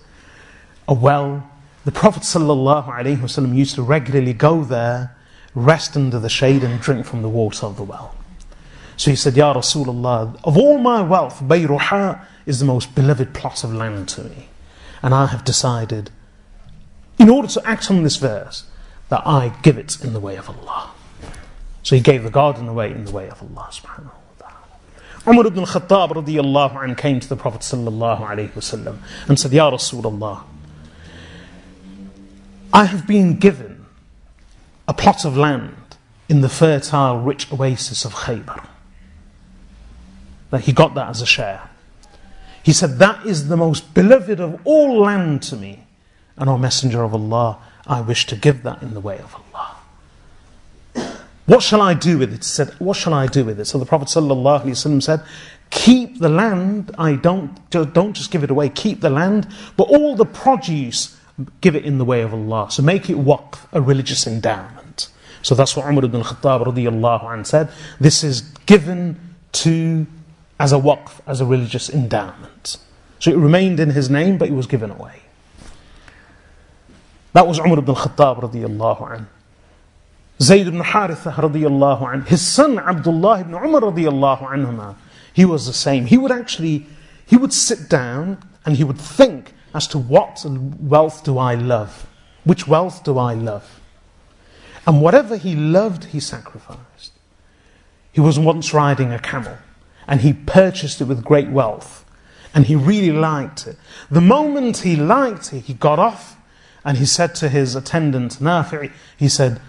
a well. The Prophet ﷺ used to regularly go there, rest under the shade, and drink from the water of the well. So he said, Ya Rasulullah, of all my wealth, Bayruha is the most beloved plot of land to me. And I have decided, in order to act on this verse, that I give it in the way of Allah. So he gave the garden away in the way of Allah subhanahu wa ta'ala. Umar ibn al-Khattab radiallahu anh came to the Prophet sallallahu alayhi wasallam and said, Ya Rasulullah, I have been given a plot of land in the fertile, rich oasis of Khaybar. That he got that as a share. He said, That is the most beloved of all land to me. And, O Messenger of Allah, I wish to give that in the way of Allah. What shall I do with it? He said, What shall I do with it? So the Prophet ﷺ said, Keep the land. I don't, don't just give it away, keep the land, but all the produce, give it in the way of Allah. So make it waqf, a religious endowment. So that's what Umar ibn Khattab radiallahu anh said. This is given to as a waqf, as a religious endowment. So it remained in his name, but it was given away. That was Umar ibn Khattab radiallahu anh. Zayd ibn Haritha radiallahu anh. His son Abdullah ibn Umar radiallahu anhuma, he was the same. He would actually, he would sit down and he would think as to what wealth do I love? Which wealth do I love? And whatever he loved, he sacrificed. He was once riding a camel and he purchased it with great wealth and he really liked it. The moment he liked it, he got off and he said to his attendant, Nafi, he said,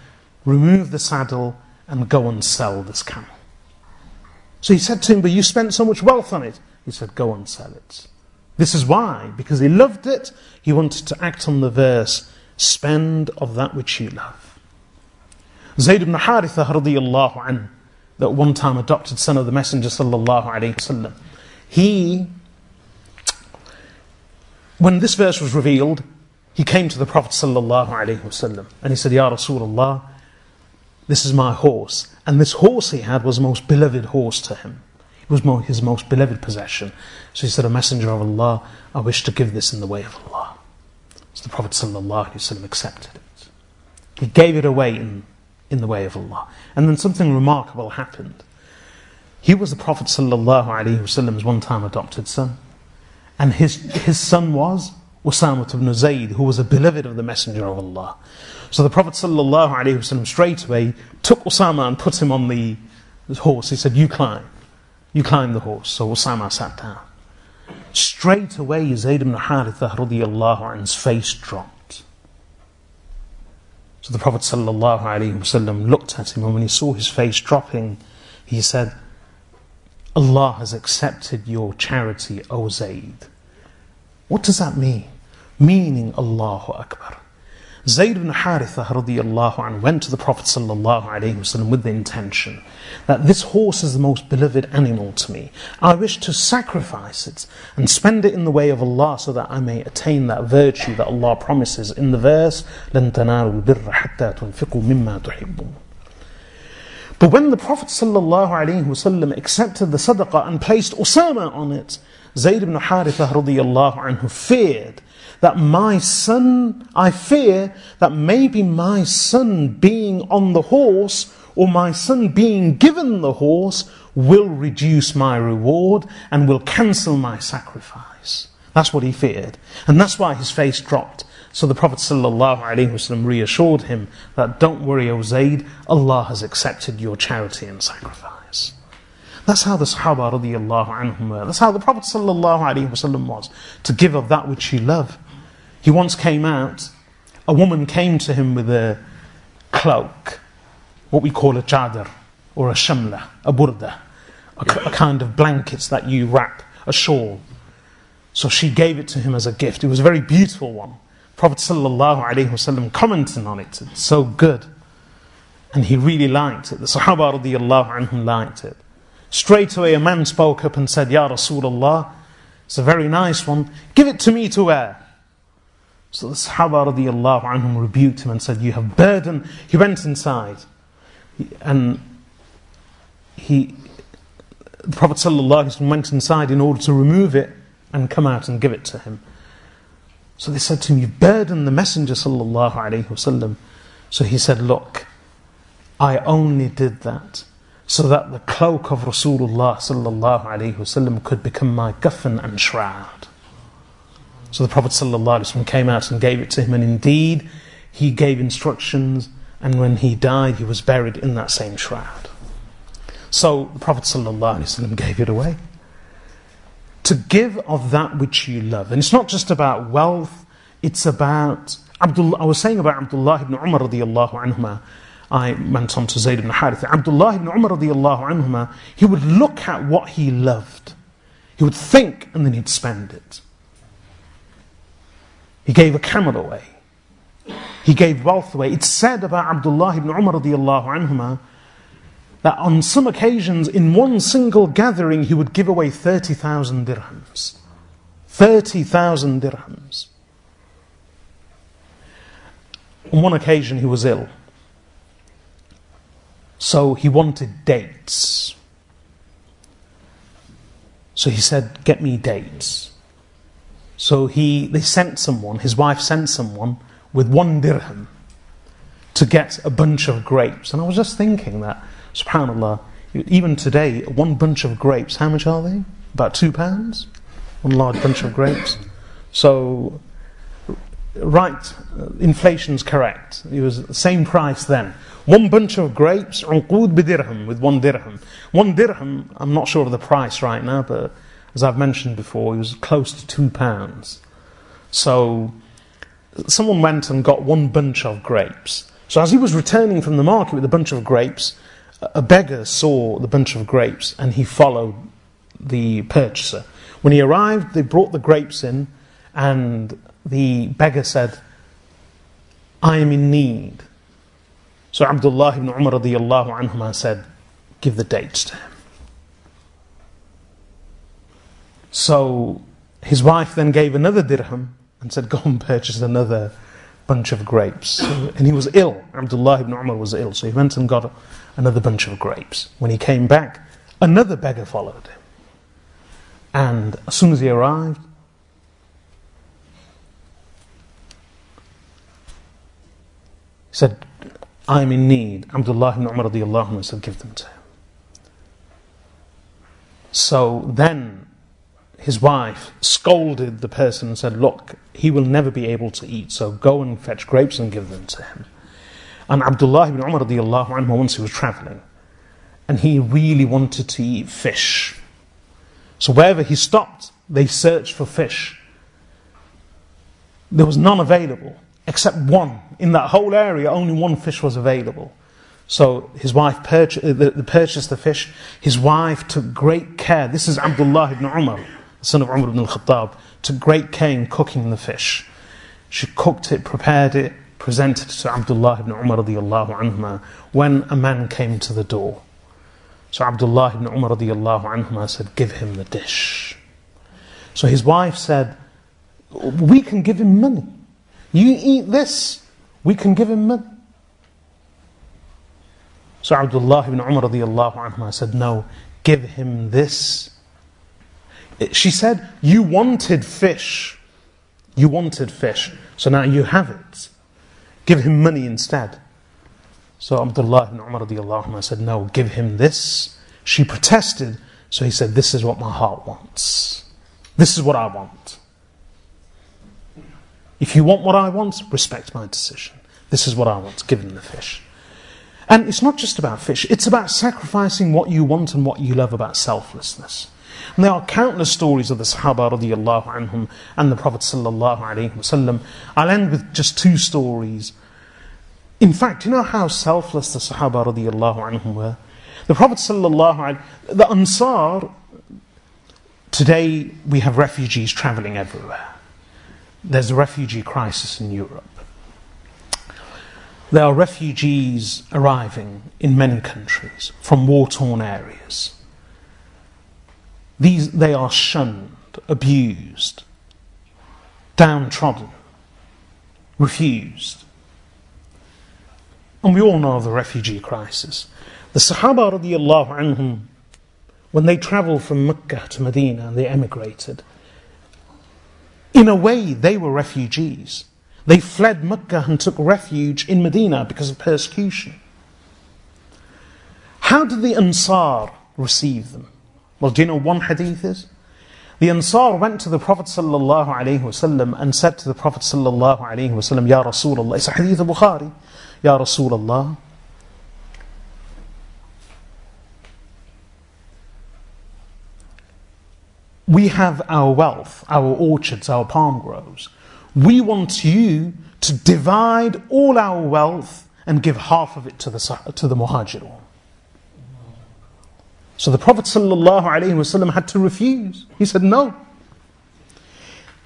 Remove the saddle and go and sell this camel. So he said to him, But you spent so much wealth on it. He said, Go and sell it. This is why, because he loved it, he wanted to act on the verse, Spend of that which you love. Zayd ibn Haritha radiallahu anhu, that one time adopted son of the Messenger sallallahu alayhi wasallam, he, when this verse was revealed, he came to the Prophet wasallam and he said, Ya Rasulullah, this is my horse. And this horse he had was the most beloved horse to him. It was his most beloved possession. So he said, A messenger of Allah, I wish to give this in the way of Allah. So the Prophet ﷺ accepted it. He gave it away in, in the way of Allah. And then something remarkable happened. He was the Prophet ﷺ's one time adopted son. And his, his son was Usama ibn Zayd, who was a beloved of the Messenger of Allah. So the Prophet ﷺ straight away took Usama and put him on the horse. He said, You climb. You climb the horse. So Usama sat down. Straight away, Zayd ibn Haritha radiallahu face dropped. So the Prophet ﷺ looked at him, and when he saw his face dropping, he said, Allah has accepted your charity, O Zayd. What does that mean? Meaning Allahu Akbar. Zayd ibn Haritha radiallahu anhu went to the Prophet sallallahu alayhi wasallam with the intention that this horse is the most beloved animal to me. I wish to sacrifice it and spend it in the way of Allah so that I may attain that virtue that Allah promises in the verse لَن تَنَالُوا الْبِرَّ حَتَّى تُنْفِقُوا مِمَّا تُحِبُّونَ but when the Prophet ﷺ accepted the sadaqah and placed Usama on it, Zayd ibn Haritha radiallahu anhu feared that my son, I fear that maybe my son being on the horse or my son being given the horse will reduce my reward and will cancel my sacrifice. That's what he feared. And that's why his face dropped. So the Prophet ﷺ reassured him that don't worry, O Zayd, Allah has accepted your charity and sacrifice. That's how the Sahaba radiallahu anhum were. That's how the Prophet ﷺ was, to give of that which you love. He once came out, a woman came to him with a cloak, what we call a chadar, or a shamla, a burda, a, a kind of blankets that you wrap, a shawl. So she gave it to him as a gift. It was a very beautiful one. Prophet ﷺ commented on it. It's so good. And he really liked it. The Sahaba radiallahu anhum liked it. Straight away a man spoke up and said, Ya Rasulullah, it's a very nice one. Give it to me to wear. So the Sahaba radiallahu anhum rebuked him and said, You have burden. He went inside. And he, the Prophet ﷺ went inside in order to remove it and come out and give it to him. So they said to him, You've burdened the Messenger ﷺ. So he said, Look, I only did that so that the cloak of Rasulullah sallallahu alaihi wasallam could become my kafan and shroud. So the Prophet sallallahu alaihi wasallam came out and gave it to him, and indeed he gave instructions. And when he died, he was buried in that same shroud. So the Prophet sallallahu alaihi wasallam gave it away. To give of that which you love, and it's not just about wealth; it's about Abdullah. I was saying about Abdullah ibn Umar radiallahu anhu. I went on to Zayd ibn Harith. Abdullah ibn Umar radiallahu anhuma, he would look at what he loved. He would think and then he'd spend it. He gave a camel away. He gave wealth away. It's said about Abdullah ibn Umar radiallahu anhuma that on some occasions, in one single gathering, he would give away 30,000 dirhams. 30,000 dirhams. On one occasion, he was ill. So he wanted dates. So he said, Get me dates. So he, they sent someone, his wife sent someone with one dirham to get a bunch of grapes. And I was just thinking that, subhanAllah, even today, one bunch of grapes, how much are they? About two pounds? One large bunch of grapes. So, right, uh, inflation's correct. It was the same price then. One bunch of grapes, unqud with one dirham. One dirham, I'm not sure of the price right now, but as I've mentioned before, it was close to two pounds. So, someone went and got one bunch of grapes. So as he was returning from the market with a bunch of grapes, a beggar saw the bunch of grapes and he followed the purchaser. When he arrived, they brought the grapes in, and the beggar said, I am in need. So Abdullah ibn Umar said, Give the dates to him. So his wife then gave another dirham and said, Go and purchase another bunch of grapes. And he was ill. Abdullah ibn Umar was ill. So he went and got another bunch of grapes. When he came back, another beggar followed him. And as soon as he arrived, said, I'm in need. Abdullah ibn Umar radiallahu said, Give them to him. So then his wife scolded the person and said, Look, he will never be able to eat, so go and fetch grapes and give them to him. And Abdullah ibn Umar radiallahu anhu, once he was traveling, and he really wanted to eat fish. So wherever he stopped, they searched for fish. There was none available, except one. In that whole area, only one fish was available. So his wife purchased, uh, the, purchased the fish. His wife took great care. This is Abdullah ibn Umar son of Umar ibn al-Khattab, took great care in cooking the fish. She cooked it, prepared it, presented it to Abdullah ibn Umar radiallahu anhuma when a man came to the door. So Abdullah ibn Umar radiallahu anhuma said, give him the dish. So his wife said, we can give him money. You eat this, we can give him money. So Abdullah ibn Umar radiallahu anhuma said, no, give him this she said, You wanted fish. You wanted fish. So now you have it. Give him money instead. So Abdullah ibn Umar radiallahu said, No, give him this. She protested. So he said, This is what my heart wants. This is what I want. If you want what I want, respect my decision. This is what I want. Give him the fish. And it's not just about fish, it's about sacrificing what you want and what you love about selflessness. And there are countless stories of the Sahaba radiallahu anhum and the Prophet sallallahu alaihi wasallam. I'll end with just two stories. In fact, you know how selfless the Sahaba radiallahu anhum were? The Prophet sallallahu alaihi the Ansar, today we have refugees traveling everywhere. There's a refugee crisis in Europe. There are refugees arriving in many countries from war torn areas. These, they are shunned, abused, downtrodden, refused. And we all know of the refugee crisis. The Sahaba anhum, when they travelled from Mecca to Medina and they emigrated, in a way they were refugees. They fled Mecca and took refuge in Medina because of persecution. How did the Ansar receive them? Well, do you know one hadith is? The Ansar went to the Prophet ﷺ and said to the Prophet ﷺ, Ya Rasulullah, it's a hadith of Bukhari, Ya Rasulullah, we have our wealth, our orchards, our palm groves. We want you to divide all our wealth and give half of it to the, to the muhajirun. So the Prophet ﷺ had to refuse. He said, No.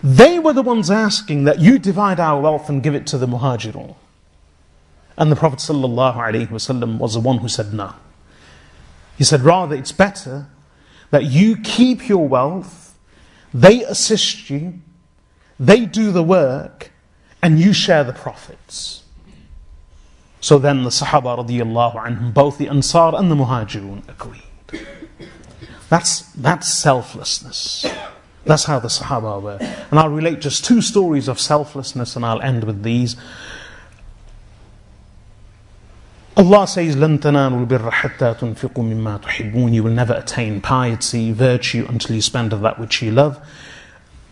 They were the ones asking that you divide our wealth and give it to the muhajirun. And the Prophet ﷺ was the one who said no. He said, rather, it's better that you keep your wealth, they assist you, they do the work, and you share the profits. So then the Sahaba radiallahu anhum, both the Ansar and the Muhajirun agreed. That's, that's selflessness. That's how the Sahaba were. And I'll relate just two stories of selflessness and I'll end with these. Allah says, لَن تَنَالُوا الْبِرَّ حَتَّى تُنْفِقُوا مِمَّا تُحِبُّونَ You will never attain piety, virtue, until you spend of that which you love.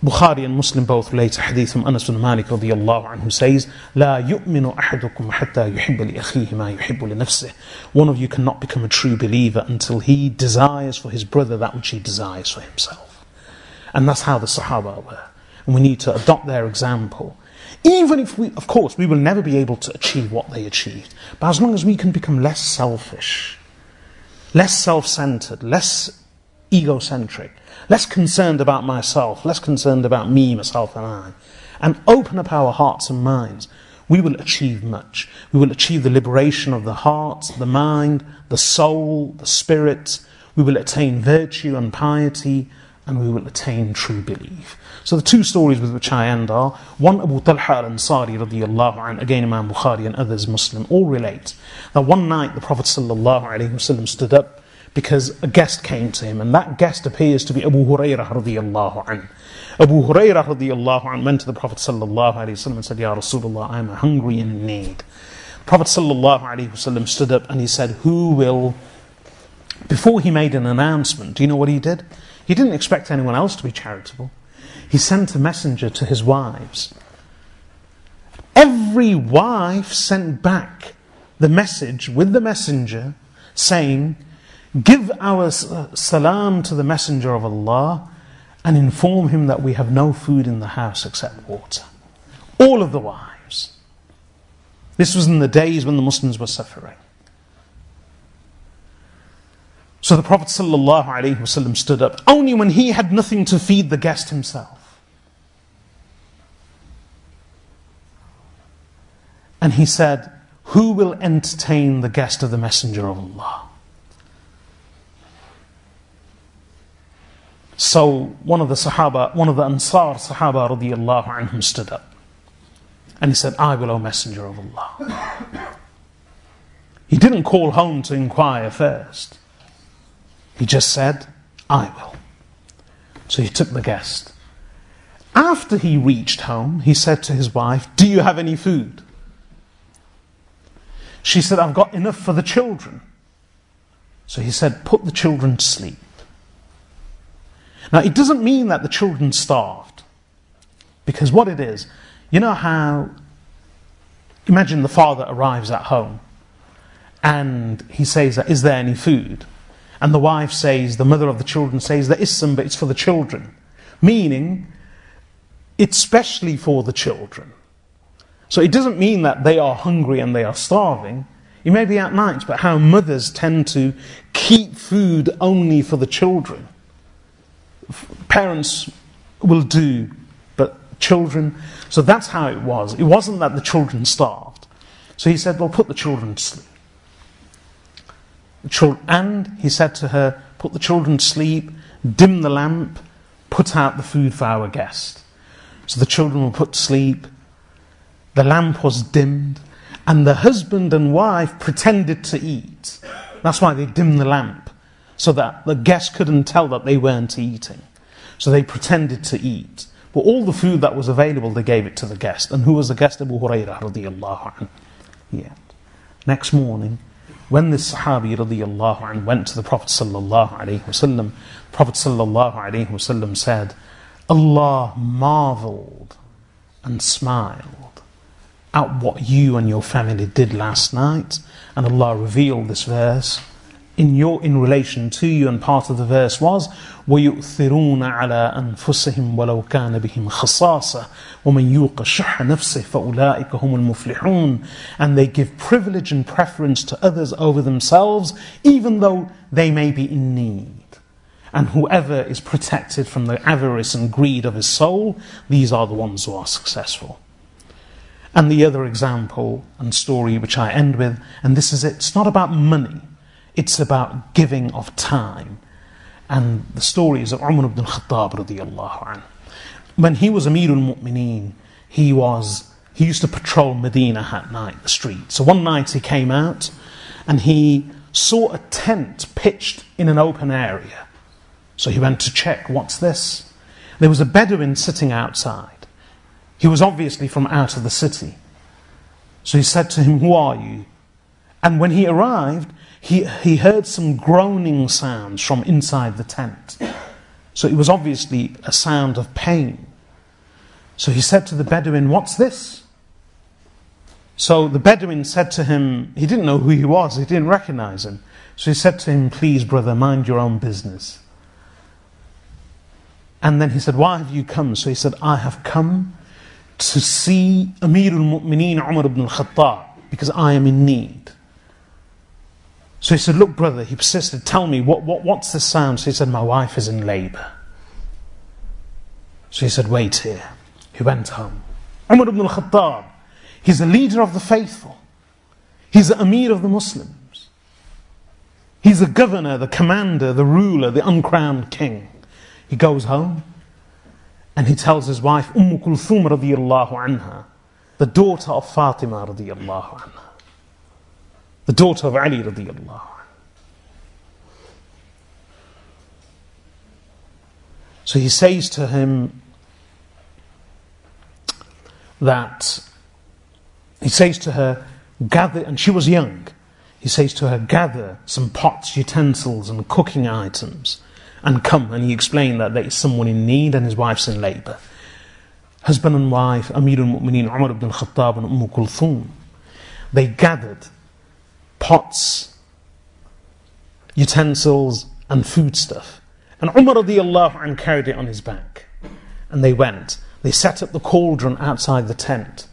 Bukhari and Muslim both relate a hadith from Anas bin Malik radiallahu anhu says, لا يؤمن أحدكم حتى يحب لأخيه ما يحب لنفسه. One of you cannot become a true believer until he desires for his brother that which he desires for himself. And that's how the Sahaba were. And we need to adopt their example. even if we, of course, we will never be able to achieve what they achieved. But as long as we can become less selfish, less self centered, less egocentric, less concerned about myself, less concerned about me, myself, and I, and open up our hearts and minds, we will achieve much. We will achieve the liberation of the heart, the mind, the soul, the spirit. We will attain virtue and piety, and we will attain true belief. So the two stories with which I end are one Abu Talha al-Ansari radiallahu anh, again Imam Bukhari and others Muslim, all relate that one night the Prophet wasallam stood up because a guest came to him, and that guest appears to be Abu Hurairah radiallahu anhu. Abu Hurairah radiallahu anhu went to the Prophet wasallam and said, Ya Rasulullah, I am hungry and in need. Prophet sallallahu alaihi wasallam stood up and he said, Who will? Before he made an announcement, do you know what he did? He didn't expect anyone else to be charitable. He sent a messenger to his wives. Every wife sent back the message with the messenger saying, Give our salam to the Messenger of Allah and inform him that we have no food in the house except water. All of the wives. This was in the days when the Muslims were suffering. So the Prophet ﷺ stood up only when he had nothing to feed the guest himself. And he said, Who will entertain the guest of the Messenger of Allah? So one of the Sahaba, one of the Ansar Sahaba radiallahu anhum stood up. And he said, I will, O Messenger of Allah. He didn't call home to inquire first. He just said, I will. So he took the guest. After he reached home, he said to his wife, Do you have any food? She said, I've got enough for the children. So he said, Put the children to sleep. Now, it doesn't mean that the children starved. Because what it is, you know how, imagine the father arrives at home and he says, Is there any food? And the wife says, the mother of the children says, There is some, but it's for the children. Meaning, it's specially for the children. So it doesn't mean that they are hungry and they are starving. It may be at night, but how mothers tend to keep food only for the children parents will do, but children. So that's how it was. It wasn't that the children starved. So he said, Well, put the children to sleep. And he said to her, Put the children to sleep, dim the lamp, put out the food for our guest. So the children were put to sleep, the lamp was dimmed, and the husband and wife pretended to eat. That's why they dimmed the lamp so that the guests couldn't tell that they weren't eating. So they pretended to eat. But all the food that was available, they gave it to the guest. And who was the guest? Abu Hurairah radiallahu anhu. Yeah. Next morning, when this Sahabi radiallahu anhu went to the Prophet sallallahu wasallam, Prophet sallallahu alaihi wasallam said, Allah marveled and smiled at what you and your family did last night, and Allah revealed this verse in your in relation to you and part of the verse was وَيُؤْثِرُونَ عَلَىٰ أَنفُسِهِمْ وَلَوْ كَانَ بِهِمْ خَصَاصَةٌ وَمَنْ يُوقَ شُحَّ نَفْسِهِ فَأُولَٰئِكَ هُمُ الْمُفْلِحُونَ and they give privilege and preference to others over themselves even though they may be in need and whoever is protected from the avarice and greed of his soul these are the ones who are successful and the other example and story which I end with and this is it it's not about money it's about giving of time. And the stories of Umar ibn anhu. When he was Amirul Mu'mineen, he was he used to patrol Medina at night, the street. So one night he came out and he saw a tent pitched in an open area. So he went to check, what's this? There was a Bedouin sitting outside. He was obviously from out of the city. So he said to him, Who are you? And when he arrived, he, he heard some groaning sounds from inside the tent. So it was obviously a sound of pain. So he said to the Bedouin, What's this? So the Bedouin said to him, he didn't know who he was, he didn't recognize him. So he said to him, Please, brother, mind your own business. And then he said, Why have you come? So he said, I have come to see Amir al Mu'mineen Umar ibn al Khattab because I am in need. So he said, Look, brother, he persisted, Tell me, what, what, what's the sound? So he said, My wife is in labor. So he said, Wait here. He went home. Umar ibn al Khattab, he's the leader of the faithful, he's the Amir of the Muslims, he's the governor, the commander, the ruler, the uncrowned king. He goes home and he tells his wife, Umm Kulthum radiallahu anha, the daughter of Fatima radiallahu anha, the daughter of Ali radiallahu. So he says to him that, he says to her, gather, and she was young, he says to her, gather some pots, utensils, and cooking items and come. And he explained that there is someone in need and his wife's in labour. Husband and wife, Amir al-Mu'mineen Umar ibn al-Khattab and Umm Kulthum, they gathered pots, utensils and foodstuff. And Umar radiallahu carried it on his back. And they went. They set up the cauldron outside the tent.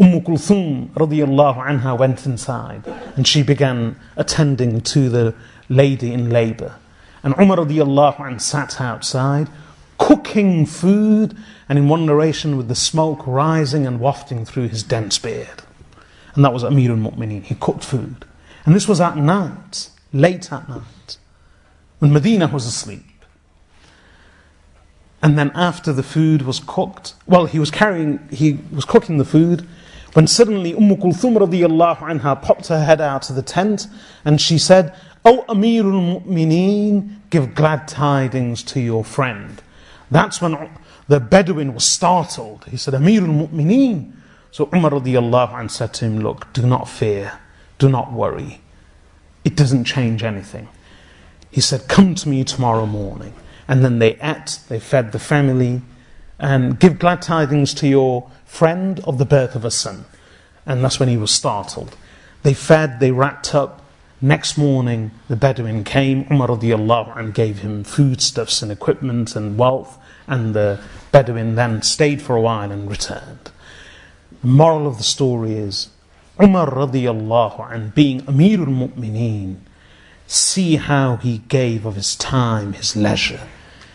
Umm Kulthum radiallahu anha went inside and she began attending to the lady in labour. And Umar radiallahu anh sat outside, cooking food, and in one narration with the smoke rising and wafting through his dense beard. And that was Amir al-Mu'mineen. He cooked food. And this was at night, late at night, when Medina was asleep. And then after the food was cooked, well, he was carrying, he was cooking the food, when suddenly Umm Kulthum radiallahu anha popped her head out of the tent and she said, O Amirul Mu'mineen, give glad tidings to your friend. That's when the Bedouin was startled. He said, Amirul Mu'mineen. So Umar radiallahu anh said to him, Look, do not fear, do not worry. It doesn't change anything. He said, Come to me tomorrow morning. And then they ate, they fed the family, and give glad tidings to your friend of the birth of a son. And that's when he was startled. They fed, they wrapped up, Next morning, the Bedouin came. Umar radiallahu anh gave him foodstuffs and equipment and wealth, and the Bedouin then stayed for a while and returned. The moral of the story is Umar radiallahu anh, being Amirul Mu'mineen, see how he gave of his time, his leisure.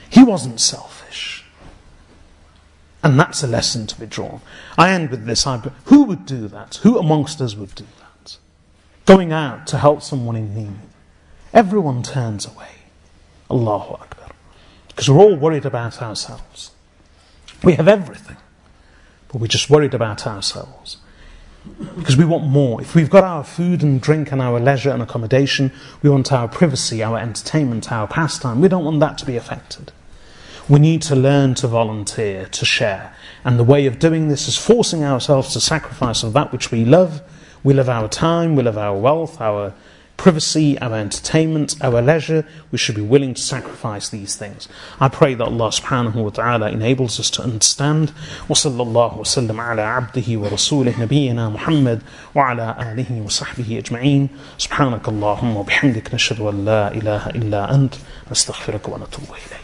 He wasn't selfish. And that's a lesson to be drawn. I end with this. I, Who would do that? Who amongst us would do that? going out to help someone in need, everyone turns away. Allahu Akbar. Because we're all worried about ourselves. We have everything, but we're just worried about ourselves. Because we want more. If we've got our food and drink and our leisure and accommodation, we want our privacy, our entertainment, our pastime. We don't want that to be affected. We need to learn to volunteer, to share. And the way of doing this is forcing ourselves to sacrifice of that which we love we love our time, we love our wealth, our privacy, our entertainment, our leisure. We should be willing to sacrifice these things. I pray that Allah subhanahu wa ta'ala enables us to understand. وصلى الله وسلم على عبده ورسوله نبينا محمد وعلى آله وصحبه أجمعين سبحانك اللهم وبحمدك نشهد أن لا إله إلا أنت نستغفرك ونتوب إليك